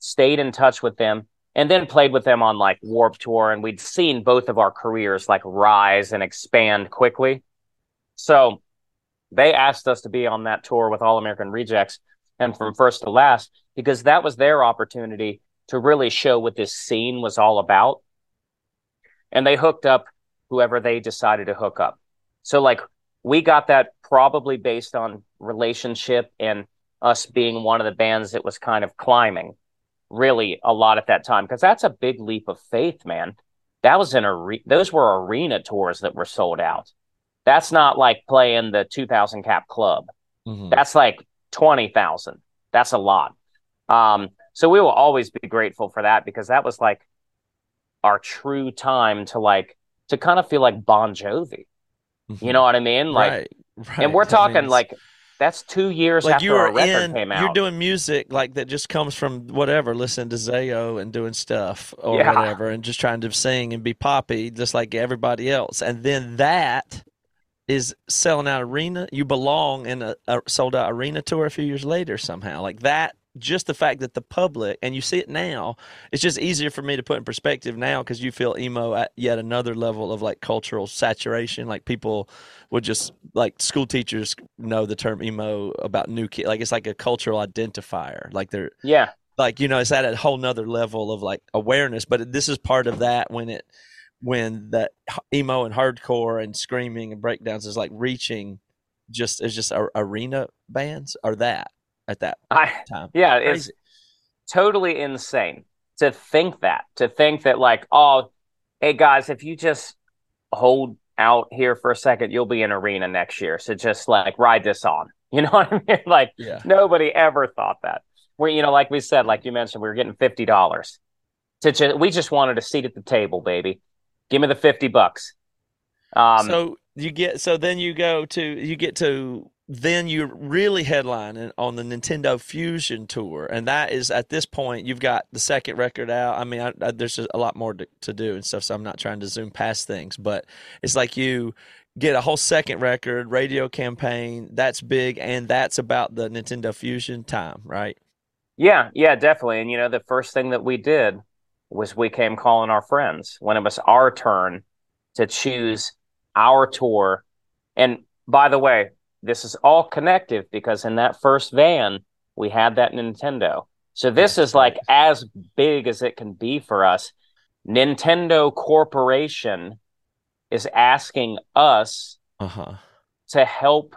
Stayed in touch with them and then played with them on like Warped Tour and we'd seen both of our careers like rise and expand quickly. So they asked us to be on that tour with All American Rejects and from first to last because that was their opportunity to really show what this scene was all about. And they hooked up whoever they decided to hook up. So like we got that probably based on relationship and us being one of the bands that was kind of climbing really a lot at that time because that's a big leap of faith, man. That was an arena; those were arena tours that were sold out. That's not like playing the 2000 cap club. Mm-hmm. That's like 20,000. That's a lot. Um, so we will always be grateful for that because that was like our true time to like to kind of feel like Bon Jovi. Mm-hmm. You know what I mean? Like, right, right. and we're talking means... like that's two years like after you our record in, came out. You're doing music like that just comes from whatever, listening to Zao and doing stuff or yeah. whatever, and just trying to sing and be poppy, just like everybody else. And then that is selling out arena. You belong in a, a sold out arena tour a few years later somehow. Like that just the fact that the public and you see it now it's just easier for me to put in perspective now because you feel emo at yet another level of like cultural saturation like people would just like school teachers know the term emo about new kid like it's like a cultural identifier like they're yeah like you know it's at a whole nother level of like awareness but this is part of that when it when the emo and hardcore and screaming and breakdowns is like reaching just as just arena bands or that at that I, time. Yeah, Crazy. it's totally insane to think that. To think that like, oh, hey guys, if you just hold out here for a second, you'll be in arena next year. So just like ride this on. You know what I mean? Like yeah. nobody ever thought that. We, you know, like we said, like you mentioned, we were getting fifty dollars. To just, we just wanted a seat at the table, baby. Give me the fifty bucks. Um, so you get so then you go to you get to then you're really headlining on the Nintendo Fusion tour, and that is at this point you've got the second record out. I mean, I, I, there's a lot more to, to, do and stuff, so I'm not trying to zoom past things, but it's like you get a whole second record, radio campaign. That's big, and that's about the Nintendo Fusion time, right? Yeah, yeah, definitely. And you know, the first thing that we did was we came calling our friends when it was our turn to choose our tour. And by the way, this is all connective because in that first van we had that Nintendo. So this is like as big as it can be for us. Nintendo Corporation is asking us uh-huh. to help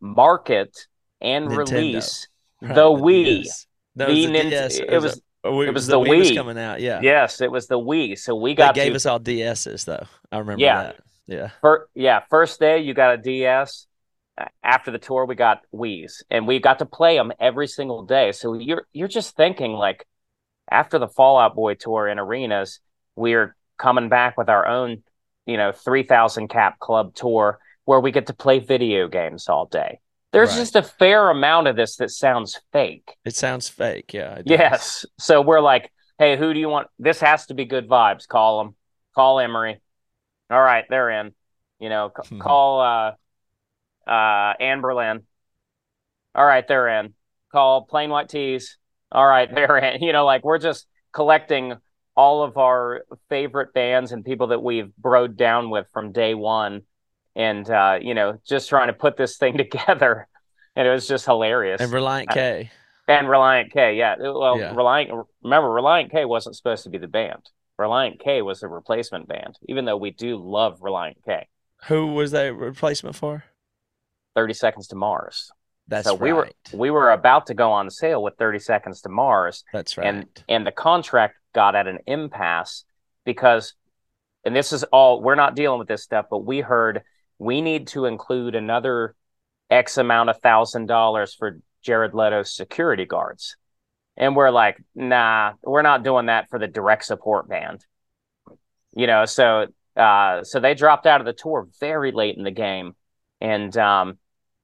market and Nintendo. release the Wii. The, the Nintendo. It, was. Oh, a, it was the, the Wii. Was coming out, yeah. Yes, it was the Wii. So we got. They gave to, us all DSs though. I remember yeah, that. Yeah. For, yeah. First day you got a DS after the tour we got Wii's and we got to play them every single day. So you're you're just thinking like after the Fall Out Boy tour in arenas, we're coming back with our own, you know, 3000 cap club tour where we get to play video games all day. There's right. just a fair amount of this that sounds fake. It sounds fake, yeah. Yes. So we're like, "Hey, who do you want? This has to be good vibes. Call them. Call Emery. All right, they're in. You know, call uh uh, Anberlin. All right, they're in. Call Plain White T's. All right, they're in. You know, like we're just collecting all of our favorite bands and people that we've broed down with from day one, and uh, you know, just trying to put this thing together. And it was just hilarious. And Relient K. And Relient K, yeah. Well, yeah. Relient. Remember, Relient K wasn't supposed to be the band. Relient K was the replacement band, even though we do love Relient K. Who was that replacement for? 30 Seconds to Mars. That's so right. we were we were about to go on sale with 30 Seconds to Mars. That's right. And and the contract got at an impasse because and this is all we're not dealing with this stuff, but we heard we need to include another X amount of thousand dollars for Jared Leto's security guards. And we're like, nah, we're not doing that for the direct support band. You know, so uh so they dropped out of the tour very late in the game and um,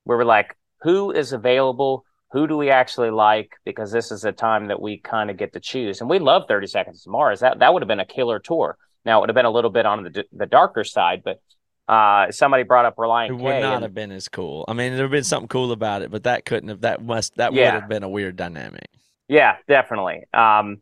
we were like, who is available? Who do we actually like? Because this is a time that we kind of get to choose. And we love 30 Seconds to Mars. That that would have been a killer tour. Now it would have been a little bit on the the darker side, but uh, somebody brought up Relient It K. would not and- have been as cool. I mean, there would have been something cool about it, but that couldn't have. That must. That Yeah. would have been a weird dynamic. Yeah, definitely. Um,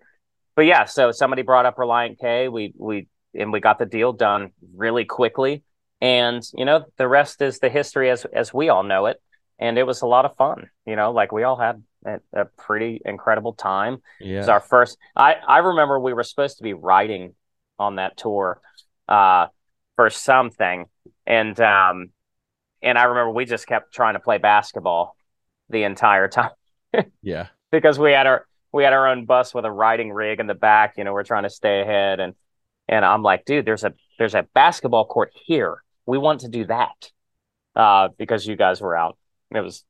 but yeah, so somebody brought up Relient K. We we and we got the deal done really quickly, and you know the rest is the history as as we all know it. And it was a lot of fun. You know, like we all had a, a pretty incredible time. It was our first. I I remember we were supposed to be writing on that tour, uh, for something, and um, and I remember we just kept trying to play basketball the entire time Yeah. because we had our we had our own bus with a riding rig in the back. You know, we're trying to stay ahead, and and I'm like, dude, there's a there's a basketball court here. We want to do that uh, because you guys were out. It was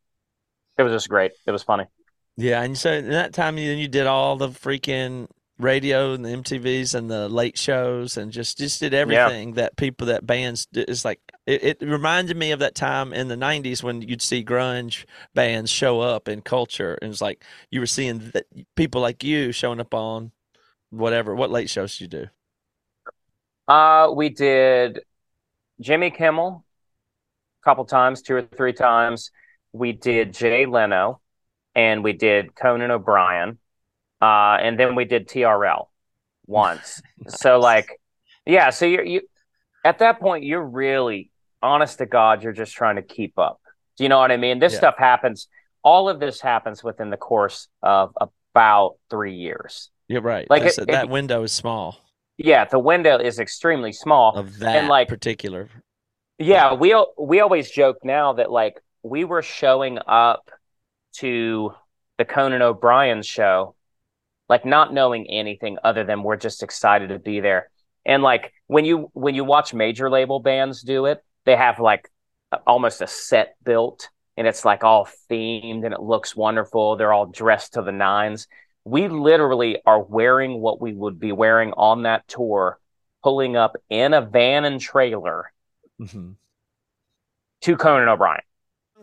it was just great. It was funny. Yeah, and so in that time, then you did all the freaking radio and the MTVs and the late shows, and just just did everything that people that bands is like. It, it reminded me of that time in the '90s when you'd see grunge bands show up in culture, and it's like you were seeing th- people like you showing up on whatever. What late shows did you do? Uh, we did Jimmy Kimmel a couple times, two or three times. We did Jay Leno, and we did Conan O'Brien, uh, and then we did TRL once. So like, yeah. So you're you at that point you're really honest to God. You're just trying to keep up. Do you know what I mean? This Yeah. stuff happens. All of this happens within the course of about three years. Yeah, right. Like, it- that it- window is small Yeah, the window is extremely small. of that like- particular. Yeah, we we always joke now that like we were showing up to the Conan O'Brien show, like not knowing anything other than we're just excited to be there. And like when you when you watch major label bands do it, they have like almost a set built and it's like all themed and it looks wonderful. They're all dressed to the nines. We literally are wearing what we would be wearing on that tour, pulling up in a van and trailer hmm to Conan O'Brien.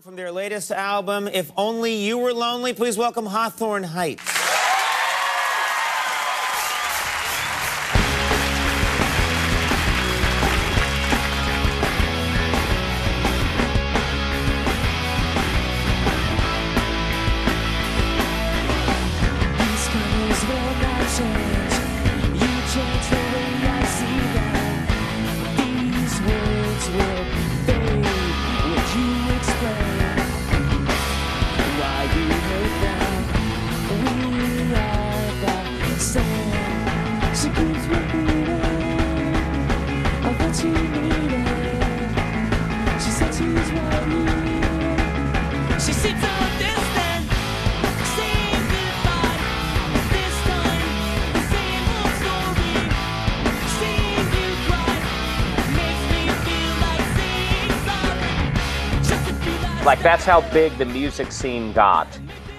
From their latest album, If Only You Were Lonely, please welcome Hawthorne Heights. That's how big the music scene got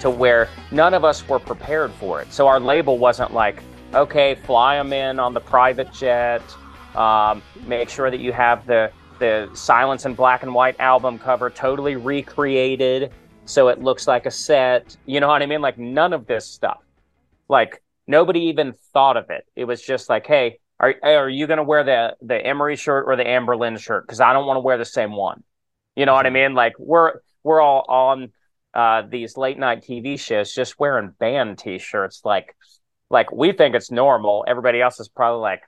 to where none of us were prepared for it. So our label wasn't like, okay, fly them in on the private jet. Um, make sure that you have the the Silence in Black and White album cover totally recreated so it looks like a set. You know what I mean? Like none of this stuff. Like nobody even thought of it. It was just like, hey, are are you going to wear the the Emery shirt or the Anberlin shirt? Because I don't want to wear the same one. You know what I mean? Like we're we're all on uh, these late night TV shows just wearing band T-shirts. Like like we think it's normal. Everybody else is probably like,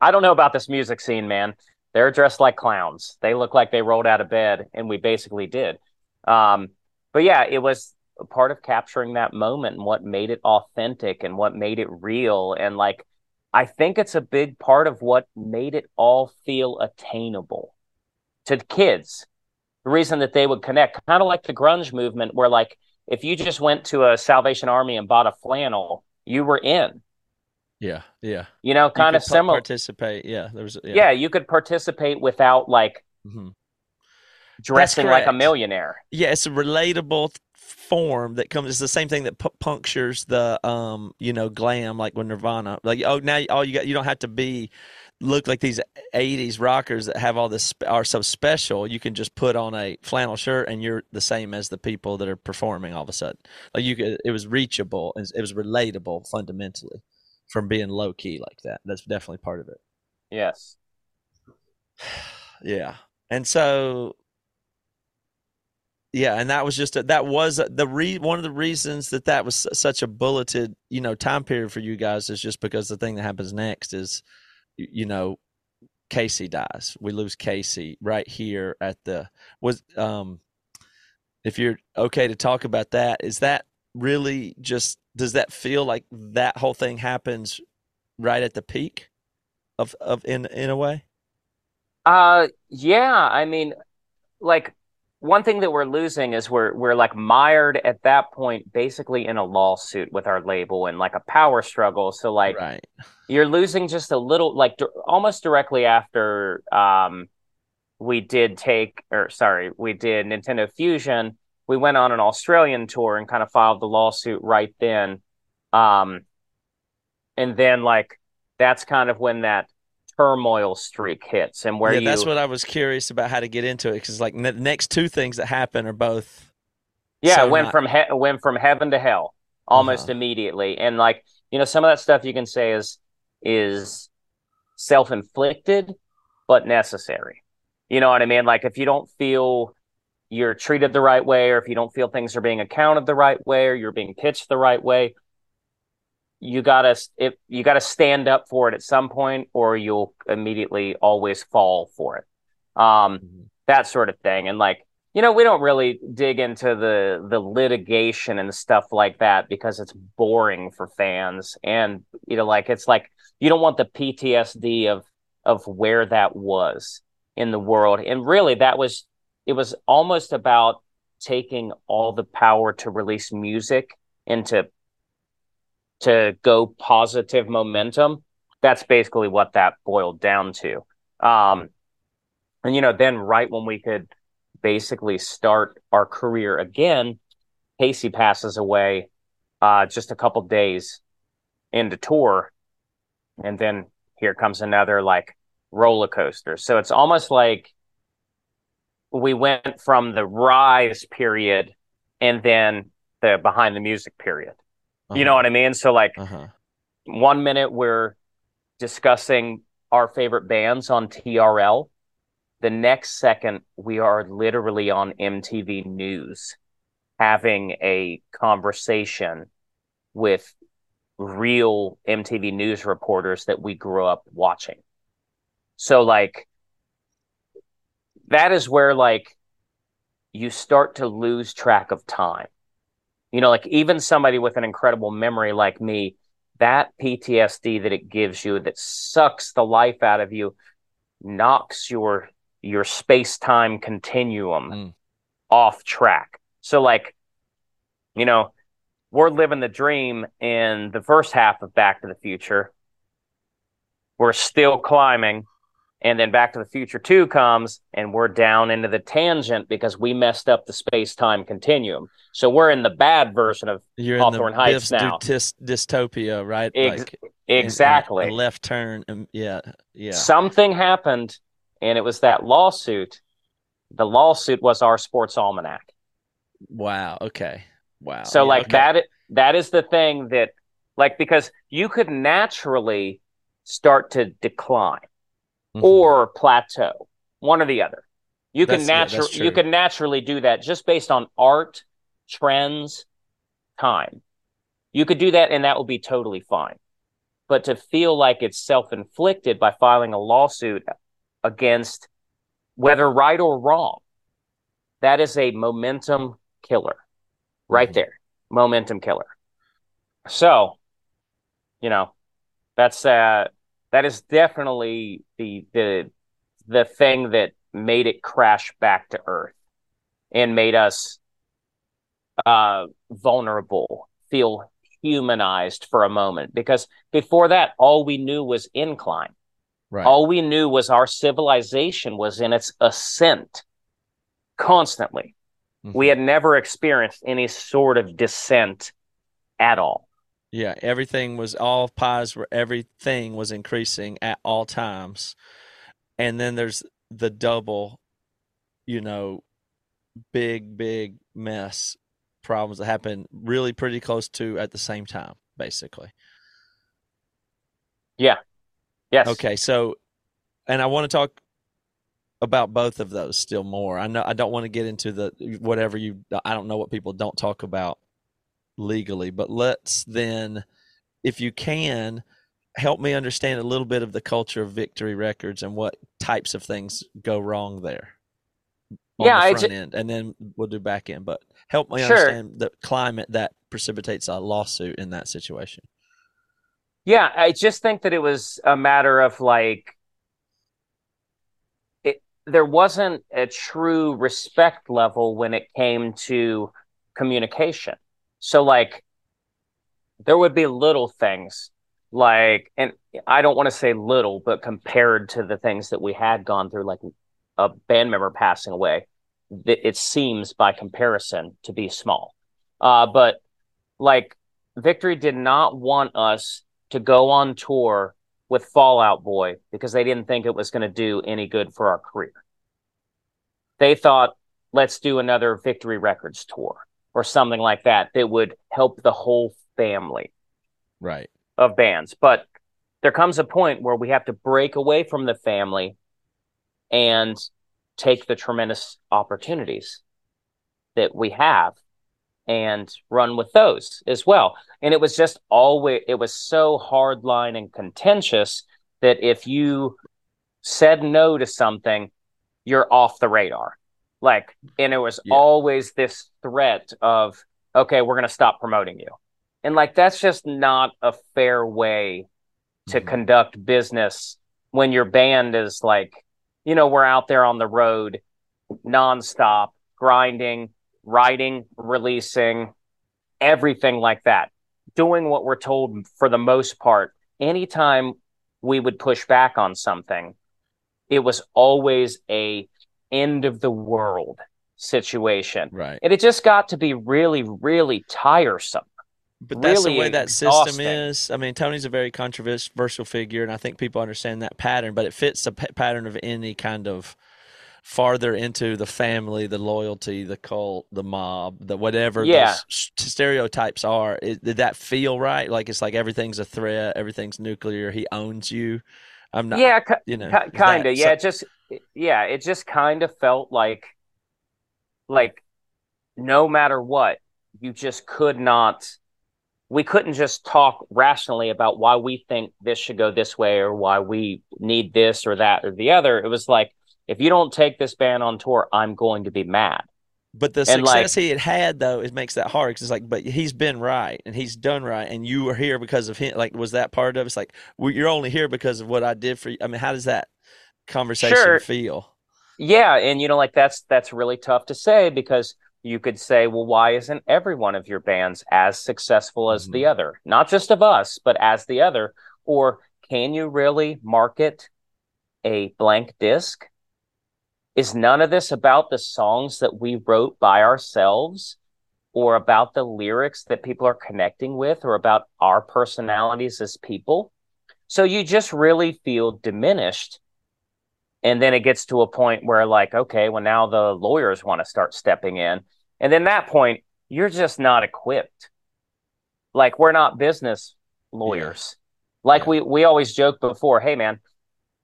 I don't know about this music scene, man. They're dressed like clowns. They look like they rolled out of bed, and we basically did. Um, but yeah, it was part of capturing that moment and what made it authentic and what made it real. And like, I think it's a big part of what made it all feel attainable to the kids. The reason that they would connect, kind of like the grunge movement, where like if you just went to a Salvation Army and bought a flannel, you were in. Yeah, yeah. You know, kind could of similar. Participate. Yeah, there was. yeah. you could participate without like hmm dressing like a millionaire. yeah, it's a relatable form that comes. It's the same thing that pu- punctures the um, you know, glam like with Nirvana. Like, oh, now all you got, you don't have to be look like these 80s rockers that have all this are so special you can just put on a flannel shirt and you're the same as the people that are performing all of a sudden. Like you could it was reachable and it was relatable fundamentally from being low key like that. That's definitely part of it. Yes. yeah. And so yeah and that was just a, that was the re one of the reasons that that was such a bulleted you know time period for you guys is just because the thing that happens next is you, know casey dies we lose casey right here at the was um if you're okay to talk about that is that really just does that feel like that whole thing happens right at the peak of of in in a way Uh, yeah. I mean, like one thing that we're losing is we're we're like mired at that point, basically in a lawsuit with our label and like a power struggle. So like right you're losing just a little, like di- almost directly after um we did take or sorry, we did Nintendo Fusion. We went on an Australian tour and kind of filed the lawsuit right then. Um, and then like that's kind of when that turmoil streak hits and where yeah, you that's what I was curious about how to get into it because like the next two things that happen are both Yeah, So it went not- from he- went from heaven to hell almost Uh-huh. immediately, and like you know, some of that stuff you can say is is self inflicted, but necessary. You know what I mean? Like if you don't feel you're treated the right way, or if you don't feel things are being accounted the right way, or you're being pitched the right way, you gotta if you gotta stand up for it at some point, or you'll immediately always fall for it. Um, Mhm. that sort of thing. And like, you know, we don't really dig into the the litigation and stuff like that because it's boring for fans. And you know, like it's like you don't want the PTSD of of where that was in the world. And really that was it was almost about taking all the power to release music into to go positive momentum. That's basically what that boiled down to. Um, and you know, then right when we could basically start our career again, Casey passes away uh, just a couple days into tour, and then here comes another like roller coaster. So it's almost like we went from the rise period and then the behind the music period. You know what I mean? So like Uh-huh. one minute we're discussing our favorite bands on TRL. The next second, we are literally on MTV News having a conversation with real MTV News reporters that we grew up watching. So, like, that is where, like, you start to lose track of time. You know, like, even somebody with an incredible memory like me, that PTSD that it gives you that sucks the life out of you knocks your your space-time continuum Mm. off track. So like you know, we're living the dream in the first half of Back to the Future. We're still climbing and then Back to the Future 2 comes and we're down into the tangent because we messed up the space-time continuum. So we're in the bad version of You're Hawthorne in the Heights Biff's now. dys- dystopia, right? Ex- Like, exactly. a left turn. and- yeah, yeah. something happened and it was that lawsuit the lawsuit was our sports almanac wow. Okay. Wow. so Yeah, like okay. that that is the thing that like because you could naturally start to decline Mhm. or plateau one or the other. You can That's- yeah, naturally that's you can naturally do that just based on art trends time. You could do that and that will be totally fine. But to feel like it's self-inflicted by filing a lawsuit against whether right or wrong that is a momentum killer right Mhm. there momentum killer. So you know that's uh that is definitely the the the thing that made it crash back to earth and made us uh vulnerable feel humanized for a moment because before that all we knew was incline right. all we knew was our civilization was in its ascent constantly. Mhm. We had never experienced any sort of descent at all. Yeah, everything was all pies were everything was increasing at all times. And then there's the double, you know, big, big mess problems that happen really pretty close to at the same time, basically. Yeah. Yes. Okay, so and I want to talk about both of those still more. I know I don't want to get into the whatever you I don't know what people don't talk about legally, but let's then if you can help me understand a little bit of the culture of Victory Records and what types of things go wrong there. Yeah, the I front ju- end and then we'll do back end, but help me Sure. understand the climate that precipitates a lawsuit in that situation. Yeah, I just think that it was a matter of like it there wasn't a true respect level when it came to communication. So like there would be little things like and I don't want to say little, but compared to the things that we had gone through like a band member passing away, it seems by comparison to be small. Uh but like Victory did not want us to go on tour with Fall Out Boy because they didn't think it was going to do any good for our career. They thought, let's do another Victory Records tour or something like that that would help the whole family Right. of bands. But there comes a point where we have to break away from the family and take the tremendous opportunities that we have and run with those as well. And it was just always, it was so hardline and contentious that if you said no to something, you're off the radar. Like, and it was Yeah. always this threat of, okay, we're going to stop promoting you. And like, that's just not a fair way to Mhm. conduct business when your band is like, you know, we're out there on the road nonstop, grinding, writing, releasing, everything like that. Doing what we're told for the most part. Anytime we would push back on something, it was always a end of the world situation. Right. And it just got to be really, really tiresome. But that's the way that system is. I mean, Tony's a very controversial figure, and I think people understand that pattern. But it fits the p- pattern of any kind of farther into the family, the loyalty, the cult, the mob, the whatever Yeah. those stereotypes are. It, did that feel right? Like it's like everything's a threat, everything's nuclear. He owns you. I'm not. yeah, you know, ki- kind of. Yeah, it just yeah, it just kind of felt like like no matter what, you just could not we couldn't just talk rationally about why we think this should go this way or why we need this or that or the other. It was like if you don't take this band on tour, I'm going to be mad. But the And, like- success he had had, though, it makes that hard because it's like, but he's been right and he's done right, and you were here because of him. Like, was that part of it? It's like, well, you're only here because of what I did for you. I mean, how does that conversation Sure. feel? Yeah, and you know, like that's that's really tough to say because you could say, well, why isn't every one of your bands as successful as the mm-hmm. other? Not just of us, but as the other. Or can you really market a blank disc? Is none of this about the songs that we wrote by ourselves or about the lyrics that people are connecting with or about our personalities as people? So you just really feel diminished and then it gets to a point where like okay well now the lawyers want to start stepping in. And then that point you're just not equipped. Like we're not business lawyers. Like Yeah. we we always joke before hey man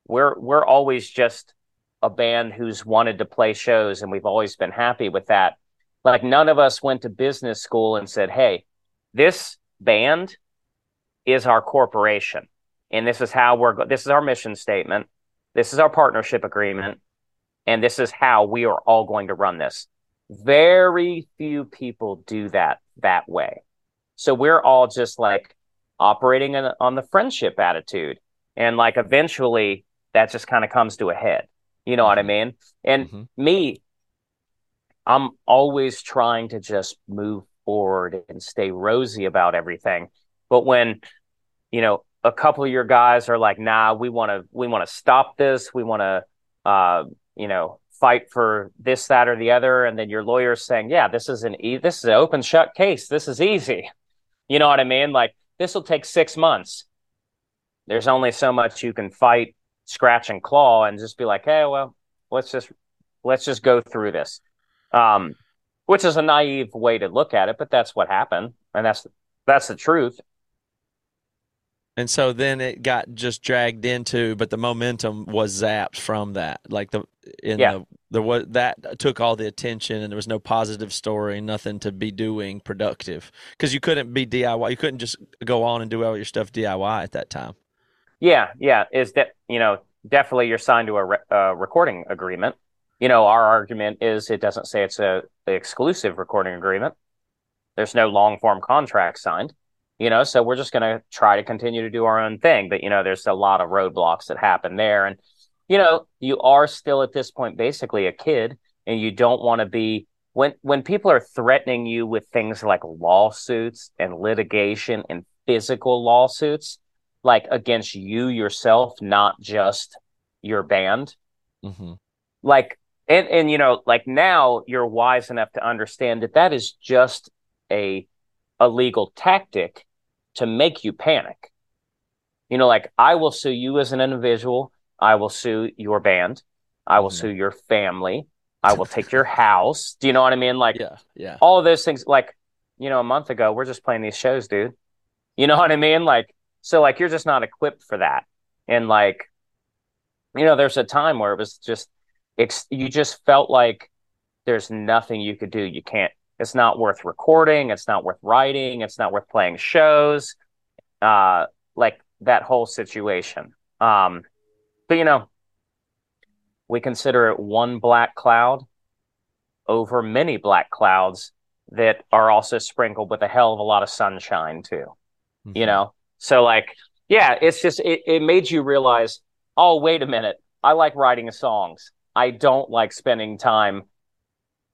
we're we're always just a band who's wanted to play shows and we've always been happy with that. Like none of us went to business school and said hey this band is our corporation and this is how we're go- this is our mission statement this is our partnership agreement and this is how we are all going to run this. Very few people do that that way. So we're all just like operating in, on the friendship attitude and like eventually that just kind of comes to a head. You know what i Mhm. mean? And Mhm. me i'm always trying to just move forward and stay rosy about everything. But when you know a couple of your guys are like nah we want to we want to stop this we want to uh you know fight for this that or the other and then your lawyer's saying yeah this is an e- this is an open shut case this is easy you know what i mean like this will take six months. There's only so much you can fight, scratch and claw, and just be like, hey, well, let's just let's just go through this. Um, which is a naive way to look at it, but that's what happened, and that's that's the truth. And so then it got just dragged into, but the momentum was zapped from that. Like the in Yeah. the there was that took all the attention, and there was no positive story, nothing to be doing productive because you couldn't be DIY. You couldn't just go on and do all your stuff DIY at that time. Yeah, yeah, is that you know definitely you're signed to a re- uh, recording agreement. You know, our argument is it doesn't say it's a exclusive recording agreement. There's no long form contract signed. You know, so we're just going to try to continue to do our own thing. But you know, there's a lot of roadblocks that happen there, and you know, you are still at this point basically a kid, and you don't want to be when when people are threatening you with things like lawsuits and litigation and physical lawsuits like against you yourself, not just your band. Mm-hmm. Like, and and you know, like now you're wise enough to understand that that is just a a legal tactic to make you panic. You know, like I will sue you as an individual. I will sue your band. I will Mhm. sue your family. I will take your house. Do you know what I mean? Like Yeah, yeah. all of those things like you know a month ago we're just playing these shows dude you know what i mean like so like you're just not equipped for that and like you know there's a time where it was just ex- you just felt like there's nothing you could do you can't it's not worth recording. It's not worth writing. It's not worth playing shows. Uh like that whole situation. Um but you know we consider it one black cloud over many black clouds that are also sprinkled with a hell of a lot of sunshine too. Mm-hmm. you know? So like yeah it's just it, it made you realize oh wait a minute. I like writing songs. I don't like spending time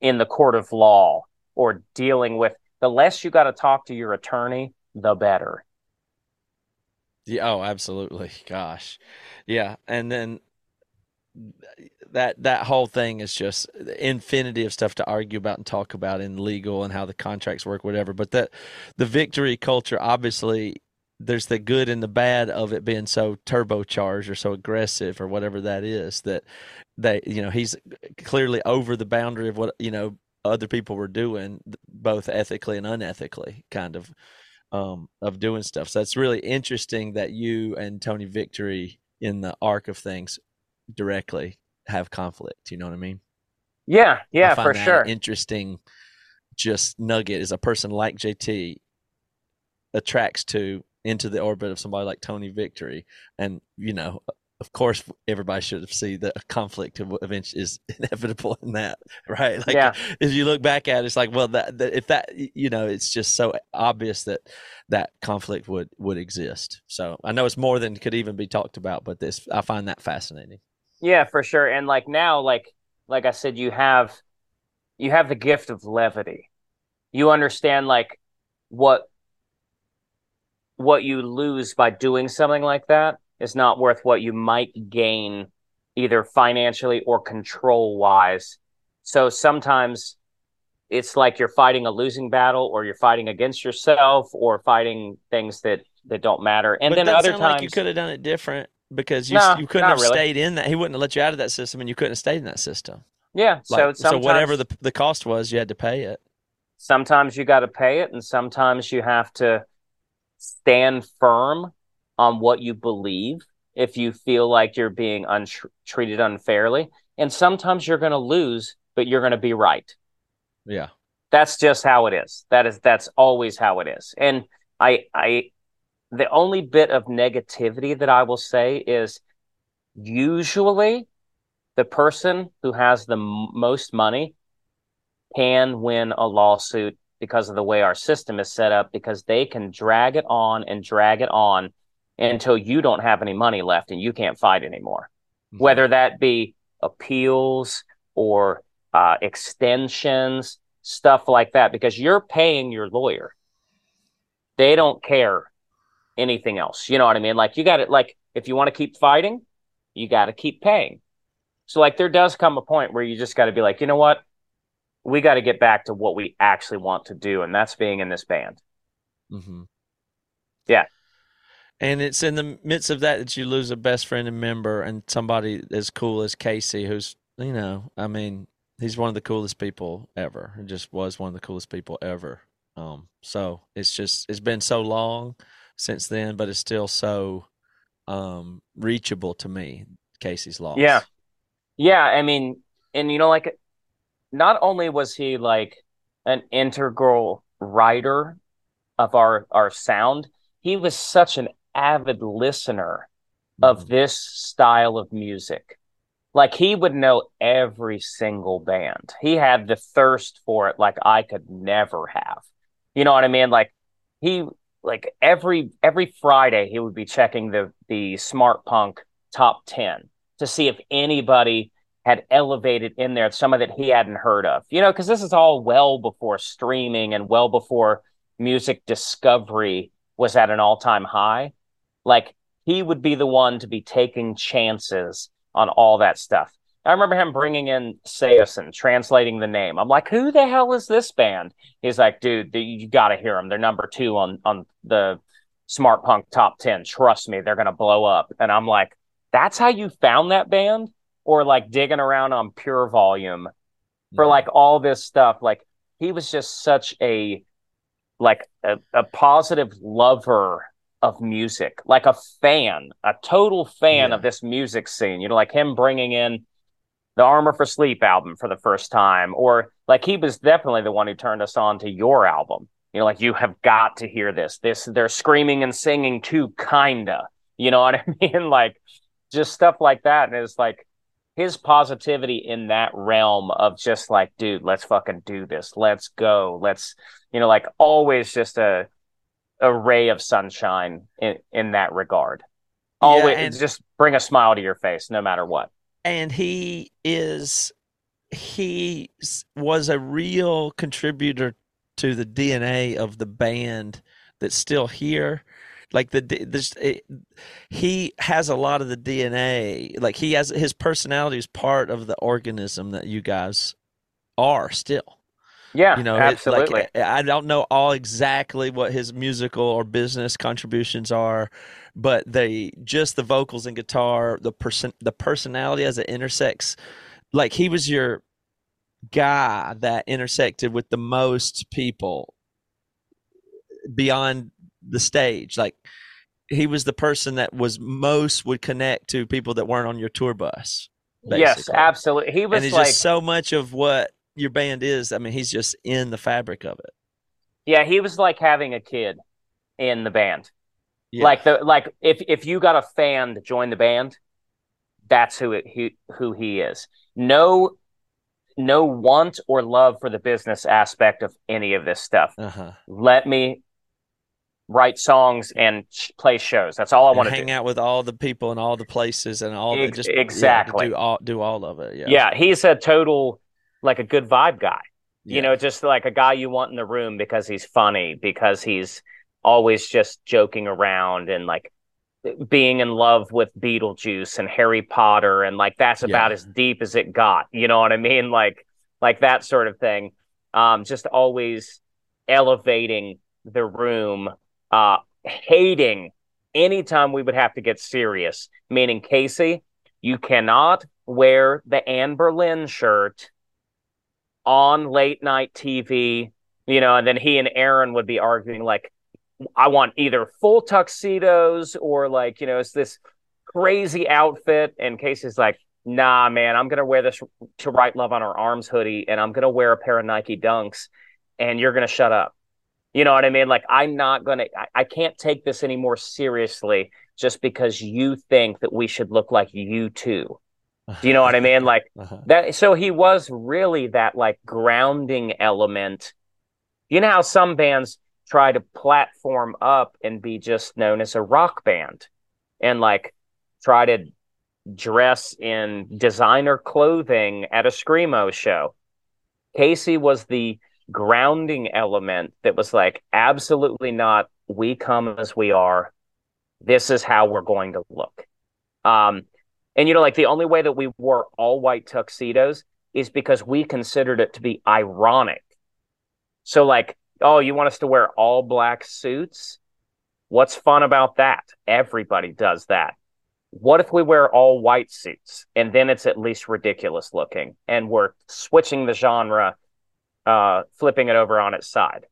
in the court of law or dealing with the less you got to talk to your attorney the better Yeah, oh, absolutely. Gosh. Yeah, and then that that whole thing is just infinity of stuff to argue about and talk about in legal and how the contracts work whatever but that the victory culture obviously there's the good and the bad of it being so turbocharged or so aggressive or whatever that is that they you know he's clearly over the boundary of what you know other people were doing both ethically and unethically kind of um, of doing stuff. So it's really interesting that you and Tony Victory in the arc of things directly have conflict. You know what I mean? yeah yeah for sure interesting just nugget is a person like JT attracts to into the orbit of somebody like Tony Victory, and you know. Of course, everybody should have seen that a conflict of eventually is inevitable in that, right? Like, Yeah. if you look back at it, it's like, well, that, that if that, you know, it's just so obvious that that conflict would would exist. So I know it's more than could even be talked about, but this I find that fascinating. Yeah, for sure. And like now, like like I said, you have you have the gift of levity. You understand like what what you lose by doing something like that is not worth what you might gain either financially or control wise. So sometimes it's like you're fighting a losing battle or you're fighting against yourself or fighting things that that don't matter. And but then other times like you could have done it different because you No, you couldn't have really. stayed in that. He wouldn't have let you out of that system, and you couldn't have stayed in that system. yeah, so Like, so sometimes whatever the the cost was, you had to pay it. sometimes you got to pay it and sometimes you have to stand firm on what you believe if you feel like you're being untr- treated unfairly. And sometimes you're going to lose but you're going to be right. Yeah. that's just how it is. That is that's always how it is. And i i the only bit of negativity that i will say is usually the person who has the m- most money can win a lawsuit because of the way our system is set up because they can drag it on and drag it on until you don't have any money left and you can't fight anymore. Mhm. whether that be appeals or uh, extensions stuff like that because you're paying your lawyer. They don't care anything else. You know what i mean? Like you got to like if you want to keep fighting you got to keep paying. So like there does come a point where you just got to be like you know what? We got to get back to what we actually want to do and that's being in this band. Mm-hmm. Yeah. And it's in the midst of that that you lose a best friend and member and somebody as cool as Casey, who's, you know, I mean, he's one of the coolest people ever. He just was one of the coolest people ever. Um, so it's just, it's been so long since then, but it's still so um, reachable to me, Casey's loss. Yeah. Yeah, I mean, and you know, like, not only was he like an integral writer of our our sound, he was such an avid listener of Mhm. this style of music. Like he would know every single band. He had the thirst for it like I could never have. You know what I mean? Like he like every every Friday he would be checking the the Smart Punk top 10 to see if anybody had elevated in there some of that he hadn't heard of. You know, because this is all well before streaming and well before music discovery was at an all-time high. Like he would be the one to be taking chances on all that stuff. I remember him bringing in Saosin, translating the name. I'm like, who the hell is this band? He's like, dude, you got to hear them. They're number two on on the Smartpunk top ten. Trust me, they're gonna blow up. And I'm like, that's how you found that band, or like digging around on PureVolume for Mhm. like all this stuff. Like he was just such a like a, a positive lover of music, like a fan, a total fan Yeah. of this music scene. You know, like him bringing in the Armor for Sleep album for the first time, or like he was definitely the one who turned us on to your album. You know, like you have got to hear this. This they're screaming and singing too, kinda. You know what I mean? Like just stuff like that. And it's like his positivity in that realm of just like, dude, let's fucking do this. Let's go. Let's, you know, like always just a a ray of sunshine in in that regard. Yeah, Always and- just bring a smile to your face no matter what. and he is he was a real contributor to the DNA of the band that's still here. Like the this, it, he has a lot of the DNA. Like he has his personality is part of the organism that you guys are still. Yeah, You know, absolutely. like I don't know all exactly what his musical or business contributions are, but they just the vocals and guitar, the person, the personality as it intersects. Like he was your guy that intersected with the most people beyond the stage. Like he was the person that was most would connect to people that weren't on your tour bus. yes, absolutely. He was like, just so much of what your band is. I mean, he's just in the fabric of it. yeah, he was like having a kid in the band. Yeah. Like the like if if you got a fan to join the band, that's who it he, who he is. No no want or love for the business aspect of any of this stuff. uh-huh. Let me write songs and sh- play shows. That's all I want to do. hang do. out with all the people and all the places and all the just yeah, exactly. do all do all of it. Yeah. Yeah, he's a total like a good vibe guy. Yeah. You know, just like a guy you want in the room because he's funny, because he's always just joking around and like being in love with Beetlejuice and Harry Potter and like that's about Yeah. as deep as it got. You know what I mean? Like like that sort of thing. Um just always elevating the room, uh hating anytime we would have to get serious, meaning Casey, you cannot wear the Anberlin shirt on late night TV, you know, and then he and Aaron would be arguing like, I want either full tuxedos or like, you know, it's this crazy outfit. And Casey's like, nah, man, I'm going to wear this to Write Love on Her Arms hoodie and I'm going to wear a pair of Nike dunks and you're going to shut up. You know what I mean? Like, I'm not going to, I can't take this any more seriously just because you think that we should look like you too. Do you know what I mean? Like, Uh-huh. that so he was really that like grounding element. You know how some bands try to platform up and be just known as a rock band and like try to dress in designer clothing at a screamo show. Casey was the grounding element that was like absolutely not we come as we are. This is how we're going to look. Um and you know, like the only way that we wore all white tuxedos is because we considered it to be ironic. So, like, oh, you want us to wear all black suits? What's fun about that? Everybody does that. What if we wear all white suits and then it's at least ridiculous looking and we're switching the genre, uh, flipping it over on its side?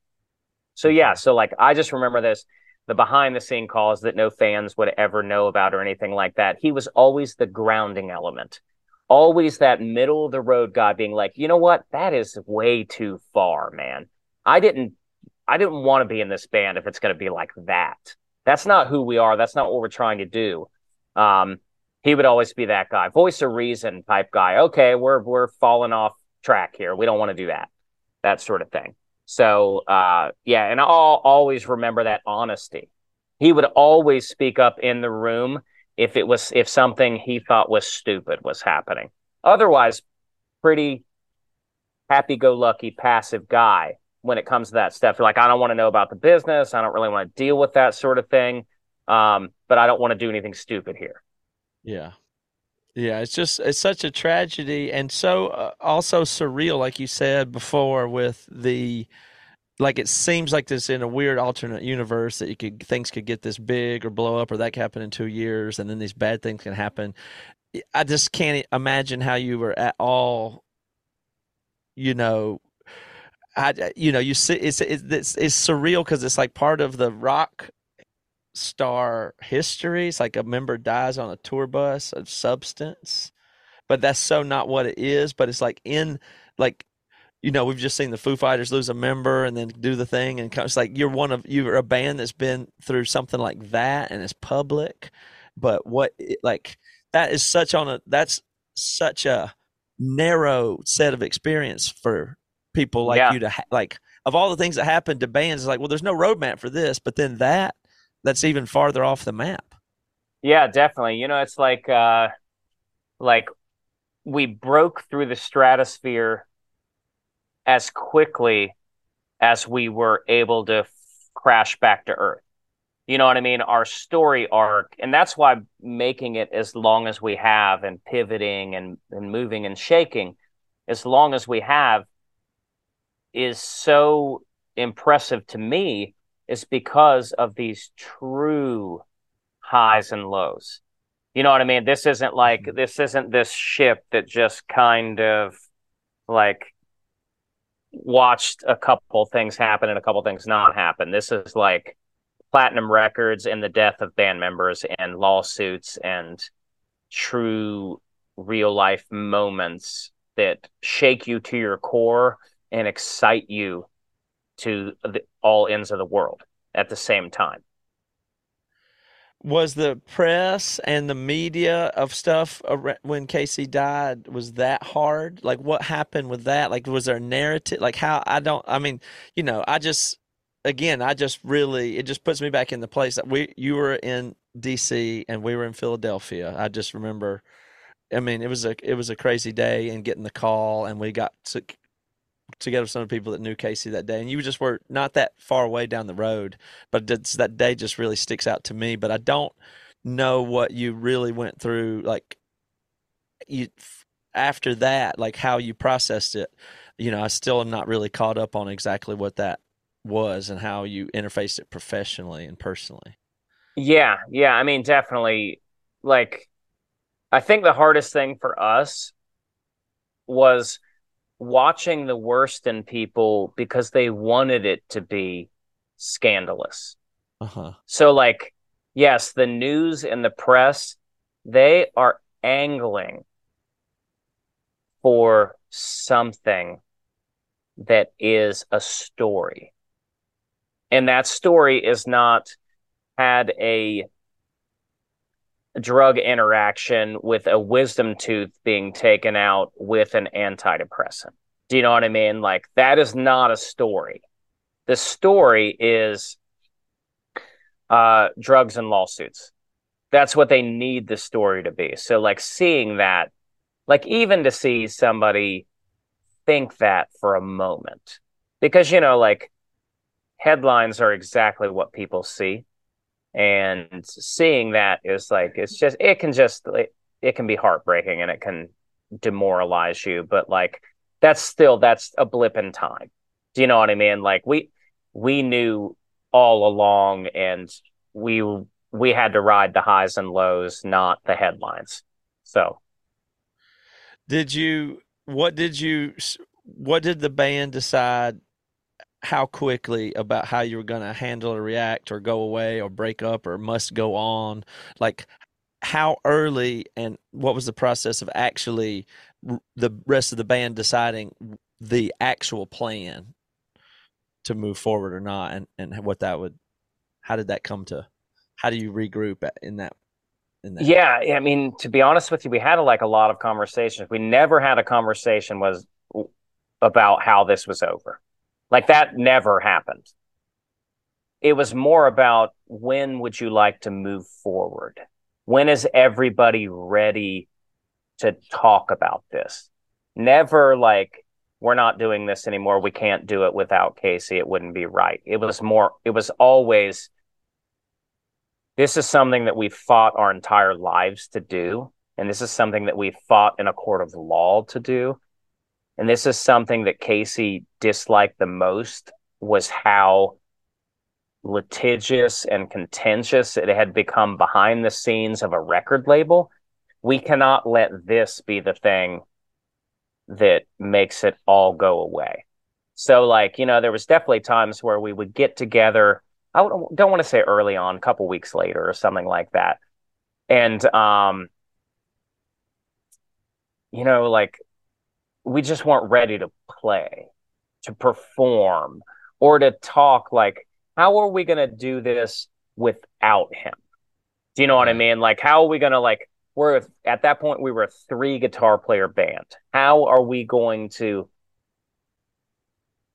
So, yeah, so like I just remember this the behind the scene calls that no fans would ever know about or anything like that. He was always the grounding element, always that middle of the road guy being like, you know what? That is way too far, man. I didn't I didn't want to be in this band if it's going to be like that. That's not who we are. That's not what we're trying to do. Um, he would always be that guy, voice of reason type guy. Okay, we're we're falling off track here. We don't want to do that. That sort of thing. So uh, yeah, and I'll always remember that honesty. He would always speak up in the room if it was if something he thought was stupid was happening. Otherwise, pretty happy-go-lucky, passive guy when it comes to that stuff. Like I don't want to know about the business. I don't really want to deal with that sort of thing. Um, but I don't want to do anything stupid here. Yeah. Yeah, it's just it's such a tragedy and so uh, also surreal like you said before with the like it seems like this in a weird alternate universe that you could things could get this big or blow up or that could happen in 2 years and then these bad things can happen. I just can't imagine how you were at all you know I you know you see it's it's it's, it's surreal cuz it's like part of the rock star histories like a member dies on a tour bus of substance, but that's so not what it is. But it's like in like you know we've just seen the Foo Fighters lose a member and then do the thing, and it's like you're one of you're a band that's been through something like that and it's public. But what like that is such on a that's such a narrow set of experience for people like Yeah. you to ha- like of all the things that happen to bands it's like well there's no roadmap for this but then that that's even farther off the map Yeah, definitely. You know, it's like uh like we broke through the stratosphere as quickly as we were able to f- crash back to earth. You know what I mean? Our story arc, and that's why making it as long as we have and pivoting and, and moving and shaking as long as we have is so impressive to me is because of these true highs and lows. You know what I mean? This isn't like mm-hmm. this isn't this ship that just kind of like watched a couple things happen and a couple things not happen. This is like platinum records and the death of band members and lawsuits and true real life moments that shake you to your core and excite you to the, all ends of the world at the same time. was the press and the media of stuff when Casey died was that hard? Like what happened with that? Like was there a narrative? Like how I don't I mean you know I just again I just really it just puts me back in the place that we you were in DC and we were in Philadelphia. I just remember I mean it was a it was a crazy day and getting the call and we got to together with some of the people that knew Casey that day, and you just were not that far away down the road. But that day just really sticks out to me. But I don't know what you really went through, like you after that, like how you processed it. You know, I still am not really caught up on exactly what that was and how you interfaced it professionally and personally. Yeah, yeah. I mean, definitely. Like, I think the hardest thing for us was watching the worst in people because they wanted it to be scandalous. Uh huh. So, like, yes, the news and the press, they are angling for something that is a story. And that story is not had a drug interaction with a wisdom tooth being taken out with an antidepressant. Do you know what I mean? Like, that is not a story. The story is uh, drugs and lawsuits. That's what they need the story to be. So, like, seeing that, like, even to see somebody think that for a moment, because, you know, like, headlines are exactly what people see and seeing that is like it's just it can just it, it can be heartbreaking and it can demoralize you but like that's still that's a blip in time do you know what i mean like we we knew all along and we we had to ride the highs and lows, not the headlines. So Did you? What did you? What did the band decide? How quickly about how you were going to handle or react or go away or break up or must go on? Like, how early and what was the process of actually the rest of the band deciding the actual plan to move forward or not, and and what that would? How did that come to? How do you regroup in that? In that? yeah, I mean, to be honest with you, we had like a lot of conversations. We never had a conversation was about how this was over. Like that never happened. It was more about when would you like to move forward? When is everybody ready to talk about this? Never like we're not doing this anymore. We can't do it without Casey. It wouldn't be right. It was more it was always this is something that we fought our entire lives to do. And this is something that we fought in a court of law to do. And this is something that Casey disliked the most was how litigious and contentious it had become behind the scenes of a record label. We cannot let this be the thing that makes it all go away. So, like, you know, there was definitely times where we would get together. I don't, want to say early on, a couple weeks later or something like that. And, um, you know, like we just weren't ready to play, to perform, or to talk. Like, how are we going to do this without him? Do you know what I mean? Like, how are we going to, like, we're at that point, we were a three guitar player band. How are we going to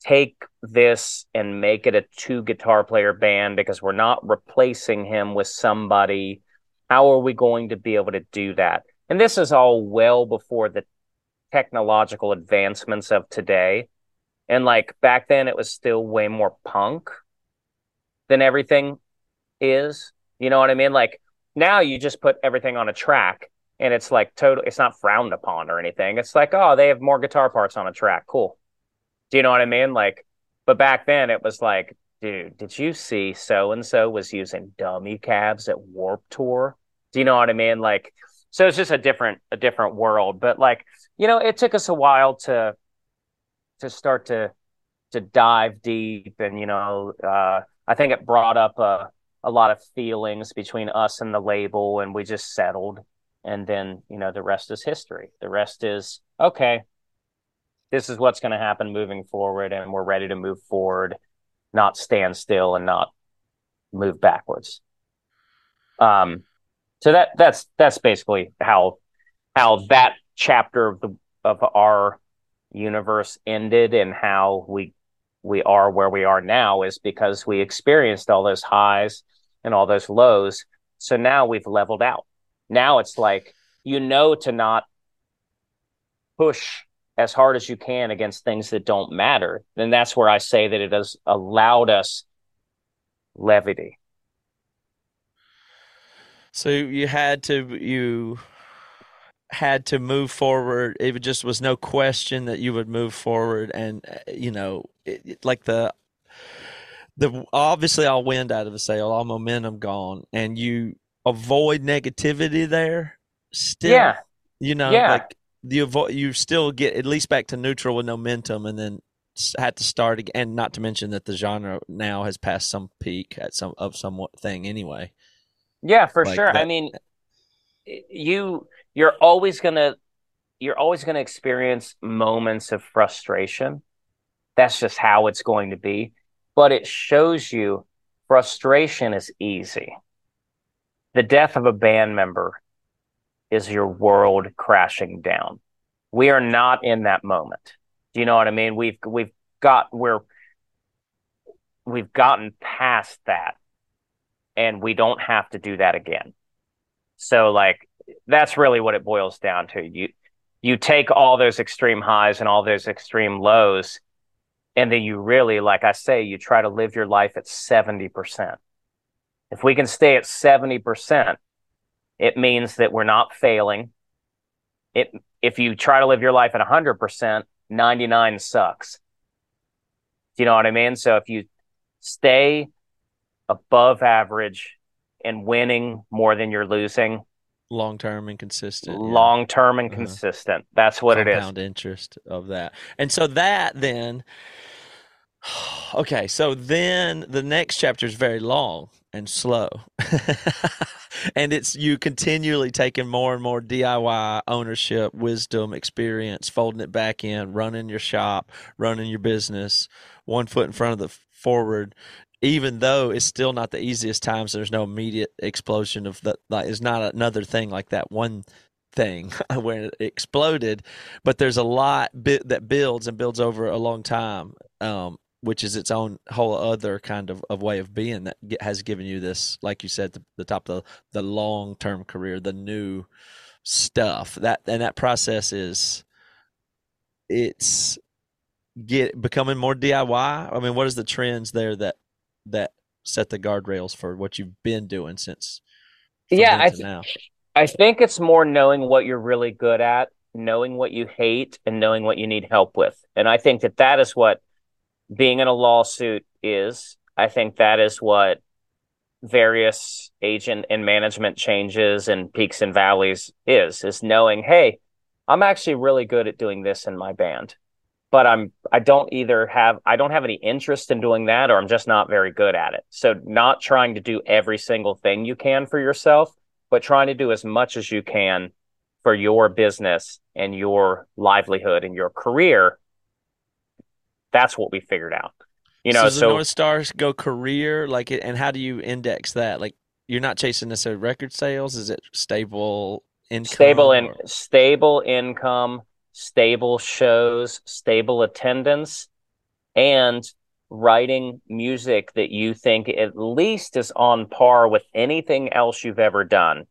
take this and make it a two guitar player band because we're not replacing him with somebody? How are we going to be able to do that? And this is all well before the technological advancements of today. And like back then, it was still way more punk than everything is. You know what I mean? Like now you just put everything on a track and it's like total, it's not frowned upon or anything. It's like, oh, they have more guitar parts on a track. Cool. Do you know what I mean? Like, but back then it was like, dude, did you see so and so was using dummy cabs at Warped Tour? Do you know what I mean? Like, so it's just a different a different world. But like, you know, it took us a while to to start to to dive deep, and you know, uh, I think it brought up a a lot of feelings between us and the label, and we just settled. And then you know, the rest is history. The rest is okay. This is what's going to happen moving forward, and we're ready to move forward, not stand still and not move backwards. Um, so that that's that's basically how how that chapter of the of our universe ended and how we we are where we are now is because we experienced all those highs and all those lows. So now we've leveled out. Now it's like you know to not push as hard as you can against things that don't matter. Then that's where i say that it has allowed us levity So you had to you had to move forward. It just was no question that you would move forward, and uh, you know, it, it- like the the obviously all wind out of the sail, all momentum gone, and you avoid negativity there. Still, yeah you know, Yeah. like you avoid you still get at least back to neutral with momentum, and then had to start again. And not to mention that the genre now has passed some peak at some of somewhat thing anyway. Yeah, for Like sure. I mean, you you're always gonna you're always gonna experience moments of frustration. That's just how it's going to be. But it shows you frustration is easy. The death of a band member is your world crashing down. We are not in that moment. Do you know what I mean? We've we've got we're we've gotten past that and we don't have to do that again. So like that's really what it boils down to. You you take all those extreme highs and all those extreme lows and then you really like I say you try to live your life at 70%. If we can stay at 70%, it means that we're not failing. It if you try to live your life at 100%, 99 sucks. Do you know what I mean? So if you stay above average and winning more than you're losing, long term and consistent. long term and Uh-huh. consistent. That's what it is. compound interest of that. And so that then okay, so then the next chapter is very long and slow. and it's you continually taking more and more DIY ownership, wisdom, experience, folding it back in, running your shop, running your business, one foot in front of the forward. Even though it's still not the easiest times, there's no immediate explosion of the like. It's not another thing like that one thing where it exploded, but there's a lot that builds and builds over a long time, um, which is its own whole other kind of, of way of being that has given you this, like you said, the, the top of the, the long term career, the new stuff. That and that process is it's get becoming more DIY. I mean, what is the trends there that that set the guardrails for what you've been doing since? Yeah, I th- now. I think it's more knowing what you're really good at, knowing what you hate, and knowing what you need help with. And I think that that is what being in a lawsuit is. I think that is what various agent and management changes and peaks and valleys is, is knowing, hey, I'm actually really good at doing this in my band. But I'm I don't either have I don't have any interest in doing that or I'm just not very good at it. So not trying to do every single thing you can for yourself, but trying to do as much as you can for your business and your livelihood and your career. That's what we figured out. You know, so, the so North Stars go career like, it- and how do you index that? Like, you're not chasing necessarily record sales. Is it stable income? stable in or- stable income, stable shows, stable attendance, and writing music that you think at least is on par with anything else you've ever done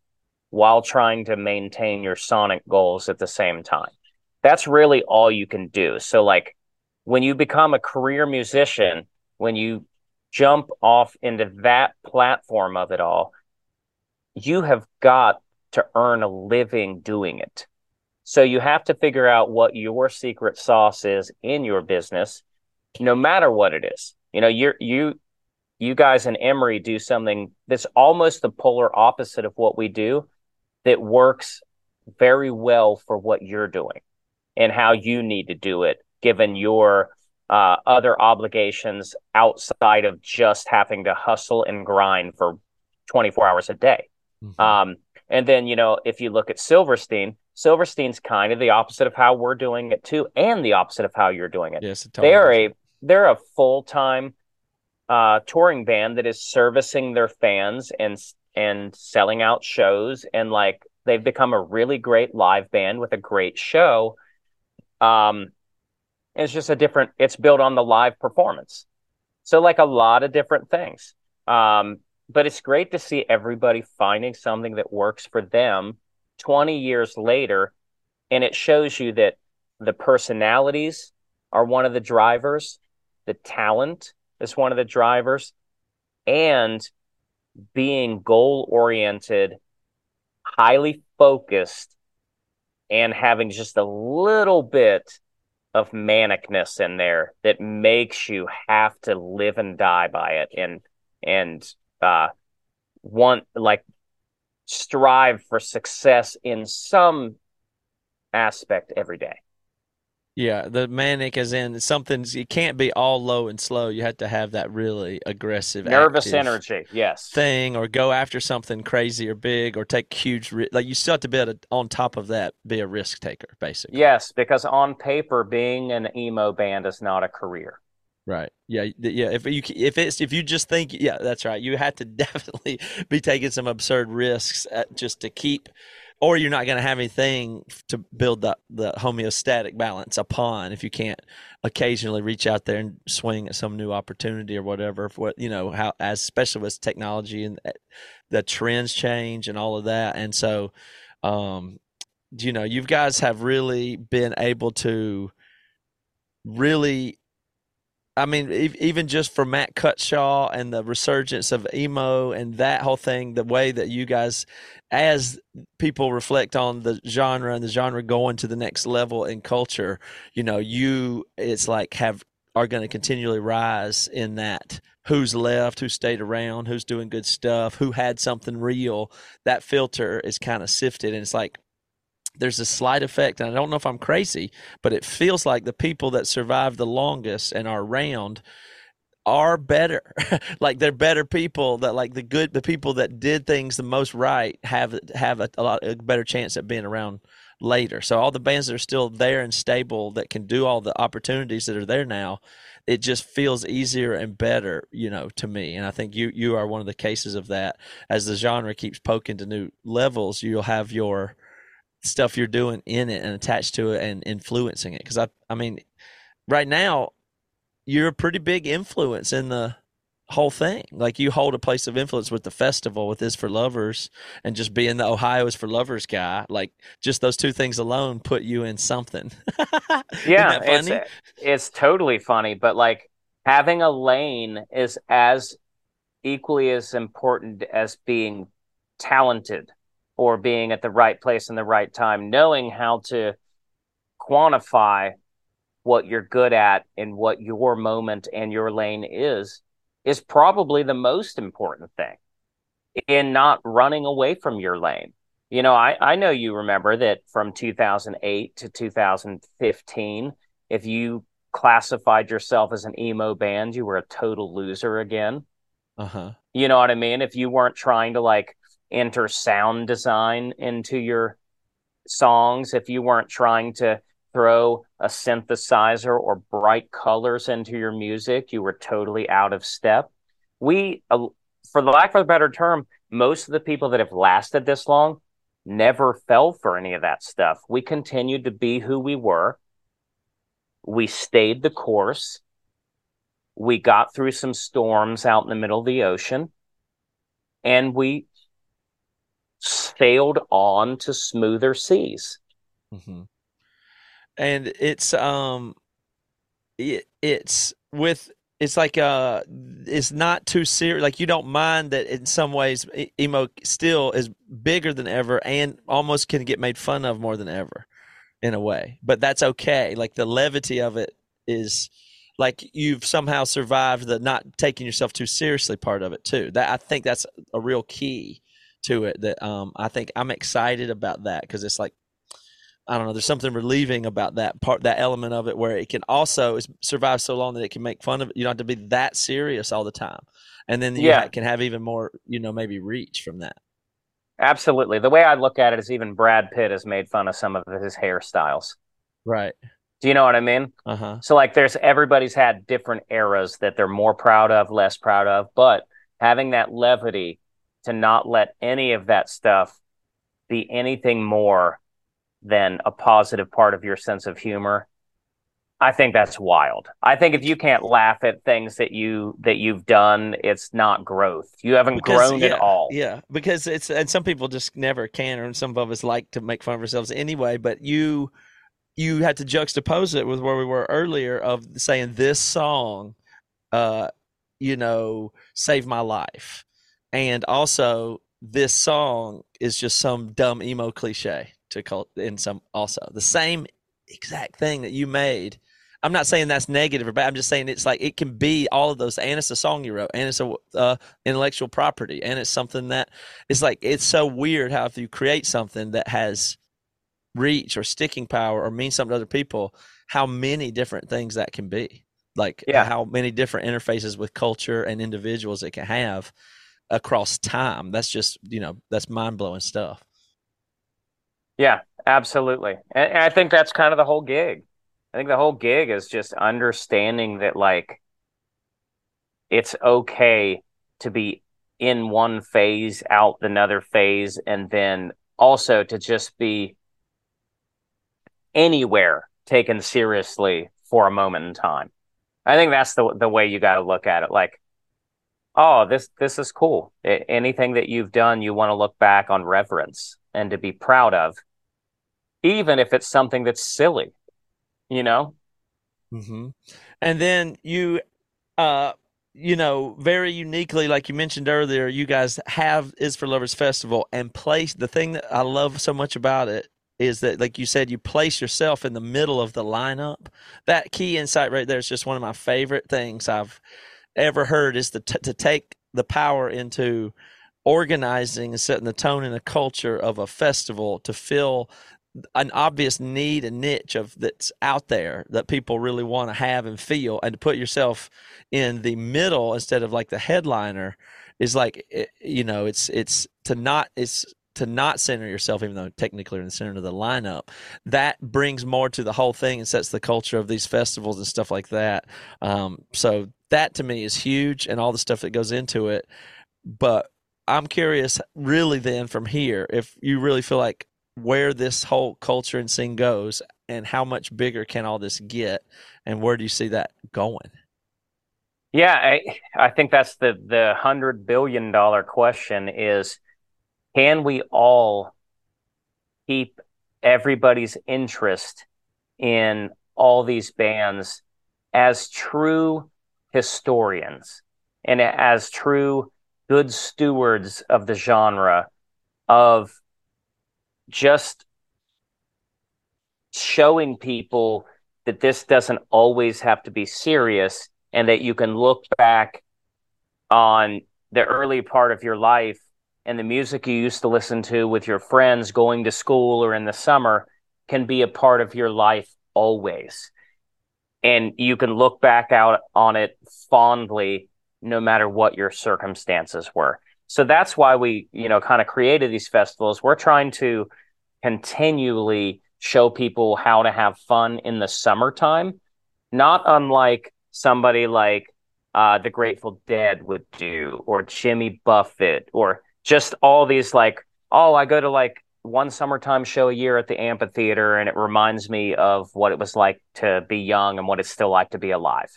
while trying to maintain your sonic goals at the same time. That's really all you can do. So like when you become a career musician, when you jump off into that platform of it all, you have got to earn a living doing it. So you have to figure out what your secret sauce is in your business, no matter what it is. You know, you're you you guys in Emery do something that's almost the polar opposite of what we do that works very well for what you're doing and how you need to do it given your uh, other obligations outside of just having to hustle and grind for 24 hours a day. Mhm. Um, and then, you know, if you look at Silverstein, Silverstein's kind of the opposite of how we're doing it too, and the opposite of how you're doing it. yes, it totally They're is. a they're a full time uh, touring band that is servicing their fans and and selling out shows, and like they've become a really great live band with a great show. Um, it's just a different. It's built on the live performance, so like a lot of different things. Um, but it's great to see everybody finding something that works for them 20 years later and it shows you that the personalities are one of the drivers the talent is one of the drivers and being goal oriented highly focused and having just a little bit of manicness in there that makes you have to live and die by it and and uh want like strive for success in some aspect every day Yeah, the manic as in something's it can't be all low and slow. You have to have that really aggressive, nervous energy yes thing, or go after something crazy or big, or take huge like you still have to be able to, on top of that be a risk taker, basically. yes because on paper being an emo band is not a career Right. Yeah. Yeah. If you if it's if you just think yeah, that's right. You have to definitely be taking some absurd risks at, just to keep, or you're not going to have anything to build the the homeostatic balance upon if you can't occasionally reach out there and swing at some new opportunity or whatever. What you know how as especially with technology and uh, the trends change and all of that, and so, um, you know, you guys have really been able to really I mean, ev- even just for Matt Cutshaw and the resurgence of emo and that whole thing, the way that you guys, as people reflect on the genre and the genre going to the next level in culture, you know, you it's like have are going to continually rise in that who's left, who stayed around, who's doing good stuff, who had something real. That filter is kind of sifted, and it's like there's a slight effect, and I don't know if I'm crazy, but it feels like the people that survive the longest and are around are better. like they're better people that like the good the people that did things the most right have have a, a lot a better chance at being around later. So all the bands that are still there and stable that can do all the opportunities that are there now, it just feels easier and better, you know, to me. And I think you you are one of the cases of that. As the genre keeps poking to new levels, you'll have your stuff you're doing in it and attached to it and influencing it. Because I I mean, right now you're a pretty big influence in the whole thing. Like you hold a place of influence with the festival with Is for Lovers and just being the Ohio is for Lovers guy. Like just those two things alone put you in something. Yeah, it's it's totally funny, but like having a lane is as equally as important as being talented or being at the right place in the right time, knowing how to quantify what you're good at and what your moment and your lane is is probably the most important thing in not running away from your lane. You know, I, I know you remember that from 2008 to 2015, if you classified yourself as an emo band, you were a total loser again. Uh-huh. You know what I mean? If you weren't trying to like enter sound design into your songs, if you weren't trying to throw a synthesizer or bright colors into your music, you were totally out of step. We, uh, for the lack of a better term, most of the people that have lasted this long never fell for any of that stuff. We continued to be who we were. We stayed the course. We got through some storms out in the middle of the ocean and we sailed on to smoother seas. hmm And it's um, it, it's with it's like uh, it's not too serious. Like you don't mind that in some ways emo still is bigger than ever and almost can get made fun of more than ever, in a way. But that's okay. Like the levity of it is like you've somehow survived the not taking yourself too seriously part of it too. That I think that's a real key to it. That um, I think I'm excited about that because it's like I don't know. There's something relieving about that part, that element of it, where it can also survive so long that it can make fun of it. You don't have to be that serious all the time, and then Yeah. ha- can have even more, you know, maybe reach from that. Absolutely. The way I look at it is even Brad Pitt has made fun of some of his hairstyles. Right. Do you know what I mean? Uh huh. So like there's everybody's had different eras that they're more proud of, less proud of, but having that levity to not let any of that stuff be anything more than a positive part of your sense of humor. I think that's wild. I think if you can't laugh at things that you that you've done, it's not growth. You haven't Because, grown yeah, at all. Yeah, because it's and some people just never can, and some of us like to make fun of ourselves anyway. But you, you had to juxtapose it with where we were earlier of saying this song, uh, you know, saved my life, and also this song is just some dumb emo cliche to call in some also the same exact thing that you made. I'm not saying that's negative or bad. I'm just saying it's like it can be all of those. And it's a song you wrote, and it's a uh, intellectual property, and it's something that it's like it's so weird how if you create something that has reach or sticking power or means something to other people, how many different things that can be. Like Yeah. how many different interfaces with culture and individuals it can have across time. That's just you know that's mind blowing stuff. Yeah, absolutely. And, and I think that's kind of the whole gig. I think the whole gig is just understanding that like it's okay to be in one phase, out another phase, and then also to just be anywhere taken seriously for a moment in time. I think that's the the way you got to look at it. Like, oh, this this is cool. Anything that you've done, you want to look back on reverence and to be proud of, even if it's something that's silly. You know? hmm And then you, uh, you know, very uniquely, like you mentioned earlier, you guys have Is for Lovers Festival and place the thing that I love so much about it is that, like you said, you place yourself in the middle of the lineup. That key insight right there is just one of my favorite things I've ever heard is to t- to take the power into organizing and setting the tone and the culture of a festival to fill an obvious need and niche of that's out there that people really want to have and feel and to put yourself in the middle instead of like the headliner is like eh, you know it's it's to not it's to not center yourself even though technically you're in the center of the lineup that brings more to the whole thing and sets the culture of these festivals and stuff like that. Um, so that to me is huge and all the stuff that goes into it. But i'm curious really then from here if you really feel like where this whole culture and scene goes and how much bigger can all this get and where do you see that going? Yeah, I, I think that's the the hundred billion dollar question is can we all keep everybody's interest in all these bands as true historians and as true good stewards of the genre of just showing people that this doesn't always have to be serious and that you can look back on the early part of your life and the music you used to listen to with your friends going to school or in the summer can be a part of your life always. And you can look back out on it fondly no matter what your circumstances were. So that's why we, you know, kind of created these festivals. We're trying to continually show people how to have fun in the summertime, not unlike somebody like uh, the Grateful Dead would do, or Jimmy Buffett, or just all these like, oh, I go to like one summertime show a year at the amphitheater, and it reminds me of what it was like to be young and what it's still like to be alive.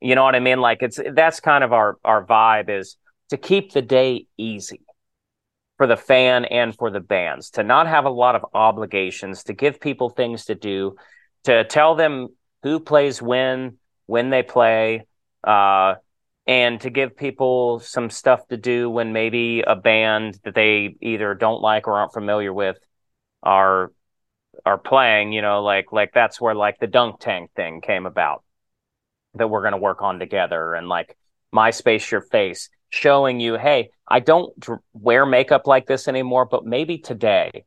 You know what I mean? Like it's that's kind of our our vibe is to keep the day easy for the fan and for the bands, to not have a lot of obligations, to give people things to do, to tell them who plays when, when they play, uh, and to give people some stuff to do when maybe a band that they either don't like or aren't familiar with are are playing. You know, like like that's where like the dunk tank thing came about that we're going to work on together, and like my space, your face, showing you, hey, I don't wear makeup like this anymore, but maybe today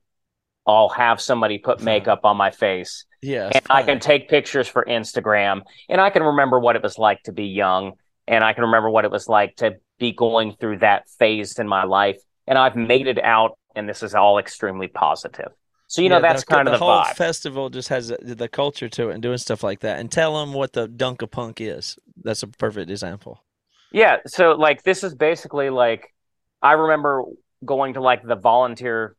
I'll have somebody put hmm. makeup on my face. Yeah and I can take pictures for Instagram and I can remember what it was like to be young and I can remember what it was like to be going through that phase in my life. And I've made it out and this is all extremely positive. So you know that's the, kind the of the whole vibe. festival just has the, the culture to it and doing stuff like that. And tell them what the dunk a punk is. That's a perfect example. Yeah, so like this is basically like I remember going to like the volunteer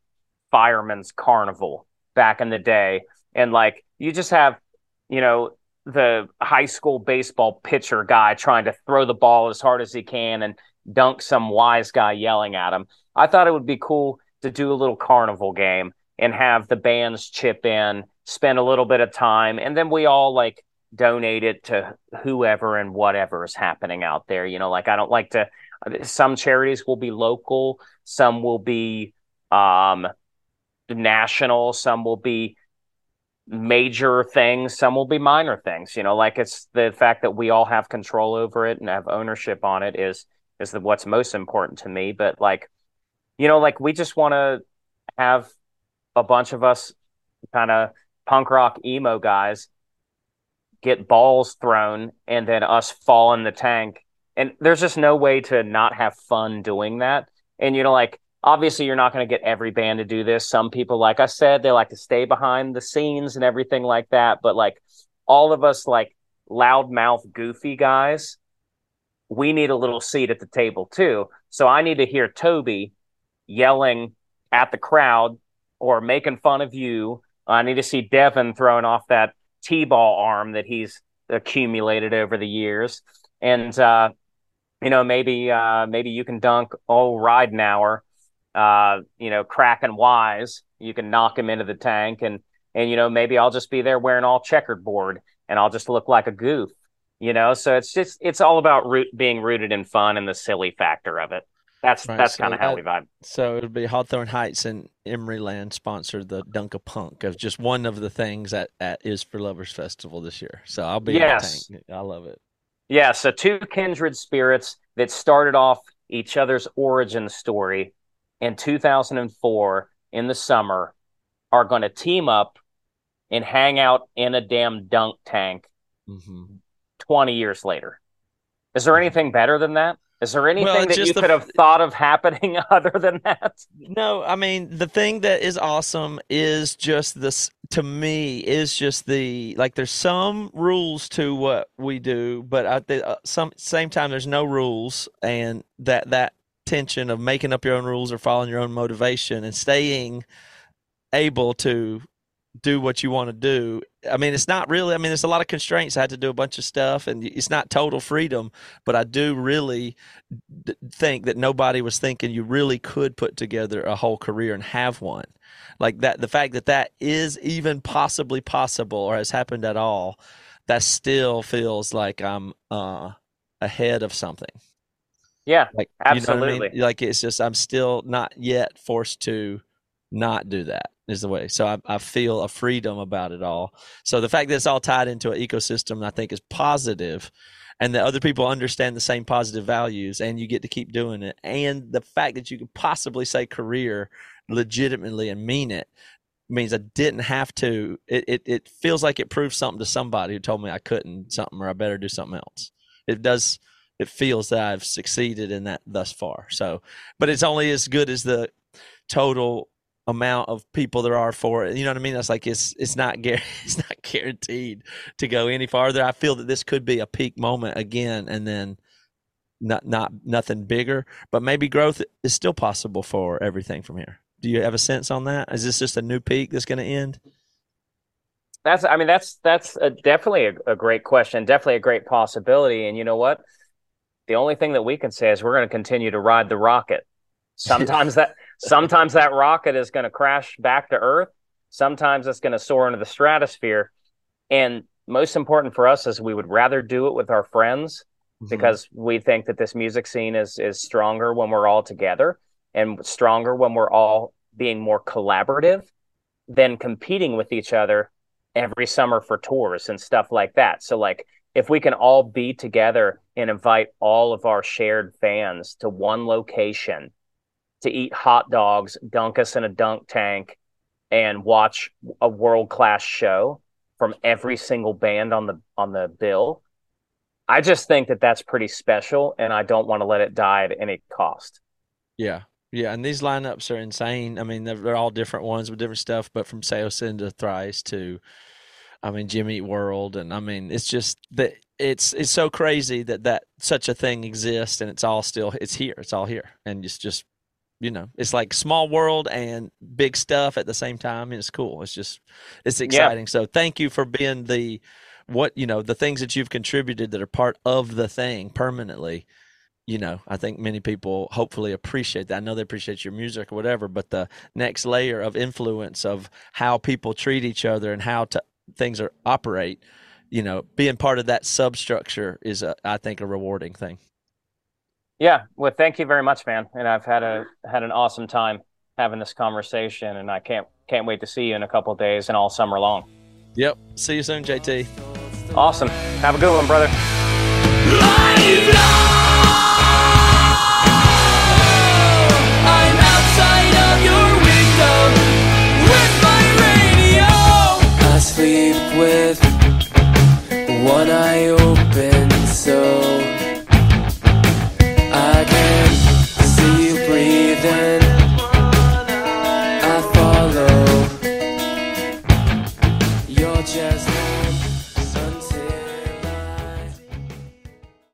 firemen's carnival back in the day. And like you just have you know the high school baseball pitcher guy trying to throw the ball as hard as he can and dunk some wise guy yelling at him. I thought it would be cool to do a little carnival game and have the bands chip in, spend a little bit of time, and then we all like donate it to whoever and whatever is happening out there. You know, like I don't like to. Some charities will be local, some will be um, national, some will be major things, some will be minor things. You know, like it's the fact that we all have control over it and have ownership on it is is the, what's most important to me. But like, you know, like we just want to have a bunch of us kind of punk rock emo guys get balls thrown and then us fall in the tank. And there's just no way to not have fun doing that. And you know, like obviously you're not going to get every band to do this. Some people, like I said, they like to stay behind the scenes and everything like that. But like all of us, like loudmouth, goofy guys, we need a little seat at the table too. So I need to hear Toby yelling at the crowd or making fun of you. I need to see Devin throwing off that T-ball arm that he's accumulated over the years. And uh, you know, maybe uh, maybe you can dunk old Ridenour, uh, you know, cracking wise. You can knock him into the tank, and and you know, maybe I'll just be there wearing all checkered board, and I'll just look like a goof. You know, so it's just it's all about root, being rooted in fun and the silly factor of it. That's Right, that's so kind of how we vibe. So it would be Hawthorne Heights and Emeryland sponsored the Dunk a Punk of just one of the things that, that is for Lovers Festival this year. So I'll be Yes. in the tank. I love it. Yeah, so two kindred spirits that started off each other's origin story in 2004 in the summer are going to team up and hang out in a damn dunk tank hmm 20 years later. Is there anything better than that? Is there anything it's that you the could have thought of happening other than that? No, I mean the thing that is awesome is just this to me is just the like there's some rules to what we do, but at the uh, some same time there's no rules and that that tension of making up your own rules or following your own motivation and staying able to do what you want to do. I mean, it's not really. I mean, there's a lot of constraints. I had to do a bunch of stuff, and it's not total freedom. But I do really d- think that nobody was thinking you really could put together a whole career and have one like that. The fact that that is even possibly possible or has happened at all, that still feels like I'm uh, ahead of something. Yeah, Like You know I Absolutely. mean? Like it's just I'm still not yet forced to not do that is the way. So I, I feel a freedom about it all. So the fact that it's all tied into an ecosystem, I think, is positive, and that other people understand the same positive values, and you get to keep doing it. And the fact that you could possibly say career legitimately and mean it means I didn't have to. It, it it feels like it proves something to somebody who told me I couldn't something or I better do something else. It does. It feels that I've succeeded in that thus far. So, but it's only as good as the total amount of people there are for it. You know what I mean? That's like it's it's not it's not guaranteed to go any farther. I feel that this could be a peak moment again, and then not not nothing bigger. But maybe growth is still possible for everything from here. Do you have a sense on that? Is this just a new peak that's going to end? That's, I mean, that's that's a, definitely a, a great question, definitely a great possibility. And you know what? The only thing that we can say is we're going to continue to ride the rocket. Sometimes that sometimes that rocket is going to crash back to Earth. Sometimes it's going to soar into the stratosphere. And most important for us is we would rather do it with our friends mm-hmm. because we think that this music scene is is stronger when we're all together and stronger when we're all being more collaborative than competing with each other every summer for tours and stuff like that. So like if we can all be together and invite all of our shared fans to one location to eat hot dogs, dunk us in a dunk tank and watch a world-class show from every single band on the on the bill. I just think that that's pretty special and I don't want to let it die at any cost. Yeah. Yeah, and these lineups are insane. I mean, they're, they're all different ones with different stuff, but from Saosin to Thrice to, I mean, Jimmy World, and I mean, it's just that it's it's so crazy that that such a thing exists, and it's all still it's here, it's all here, and it's just you know, it's like small world and big stuff at the same time, and it's cool. It's just it's exciting. So thank you for being the what you know the things that you've contributed that are part of the thing permanently you know, I think many people hopefully appreciate that. I know they appreciate your music or whatever, but the next layer of influence of how people treat each other and how to, things are operate, you know, being part of that substructure is, a, I think, a rewarding thing. Yeah, well, thank you very much, man. And I've had a had an awesome time having this conversation, and I can't can't wait to see you in a couple of days and all summer long. Yep. See you soon, JT. Awesome. Have a good one, brother. With one eye open so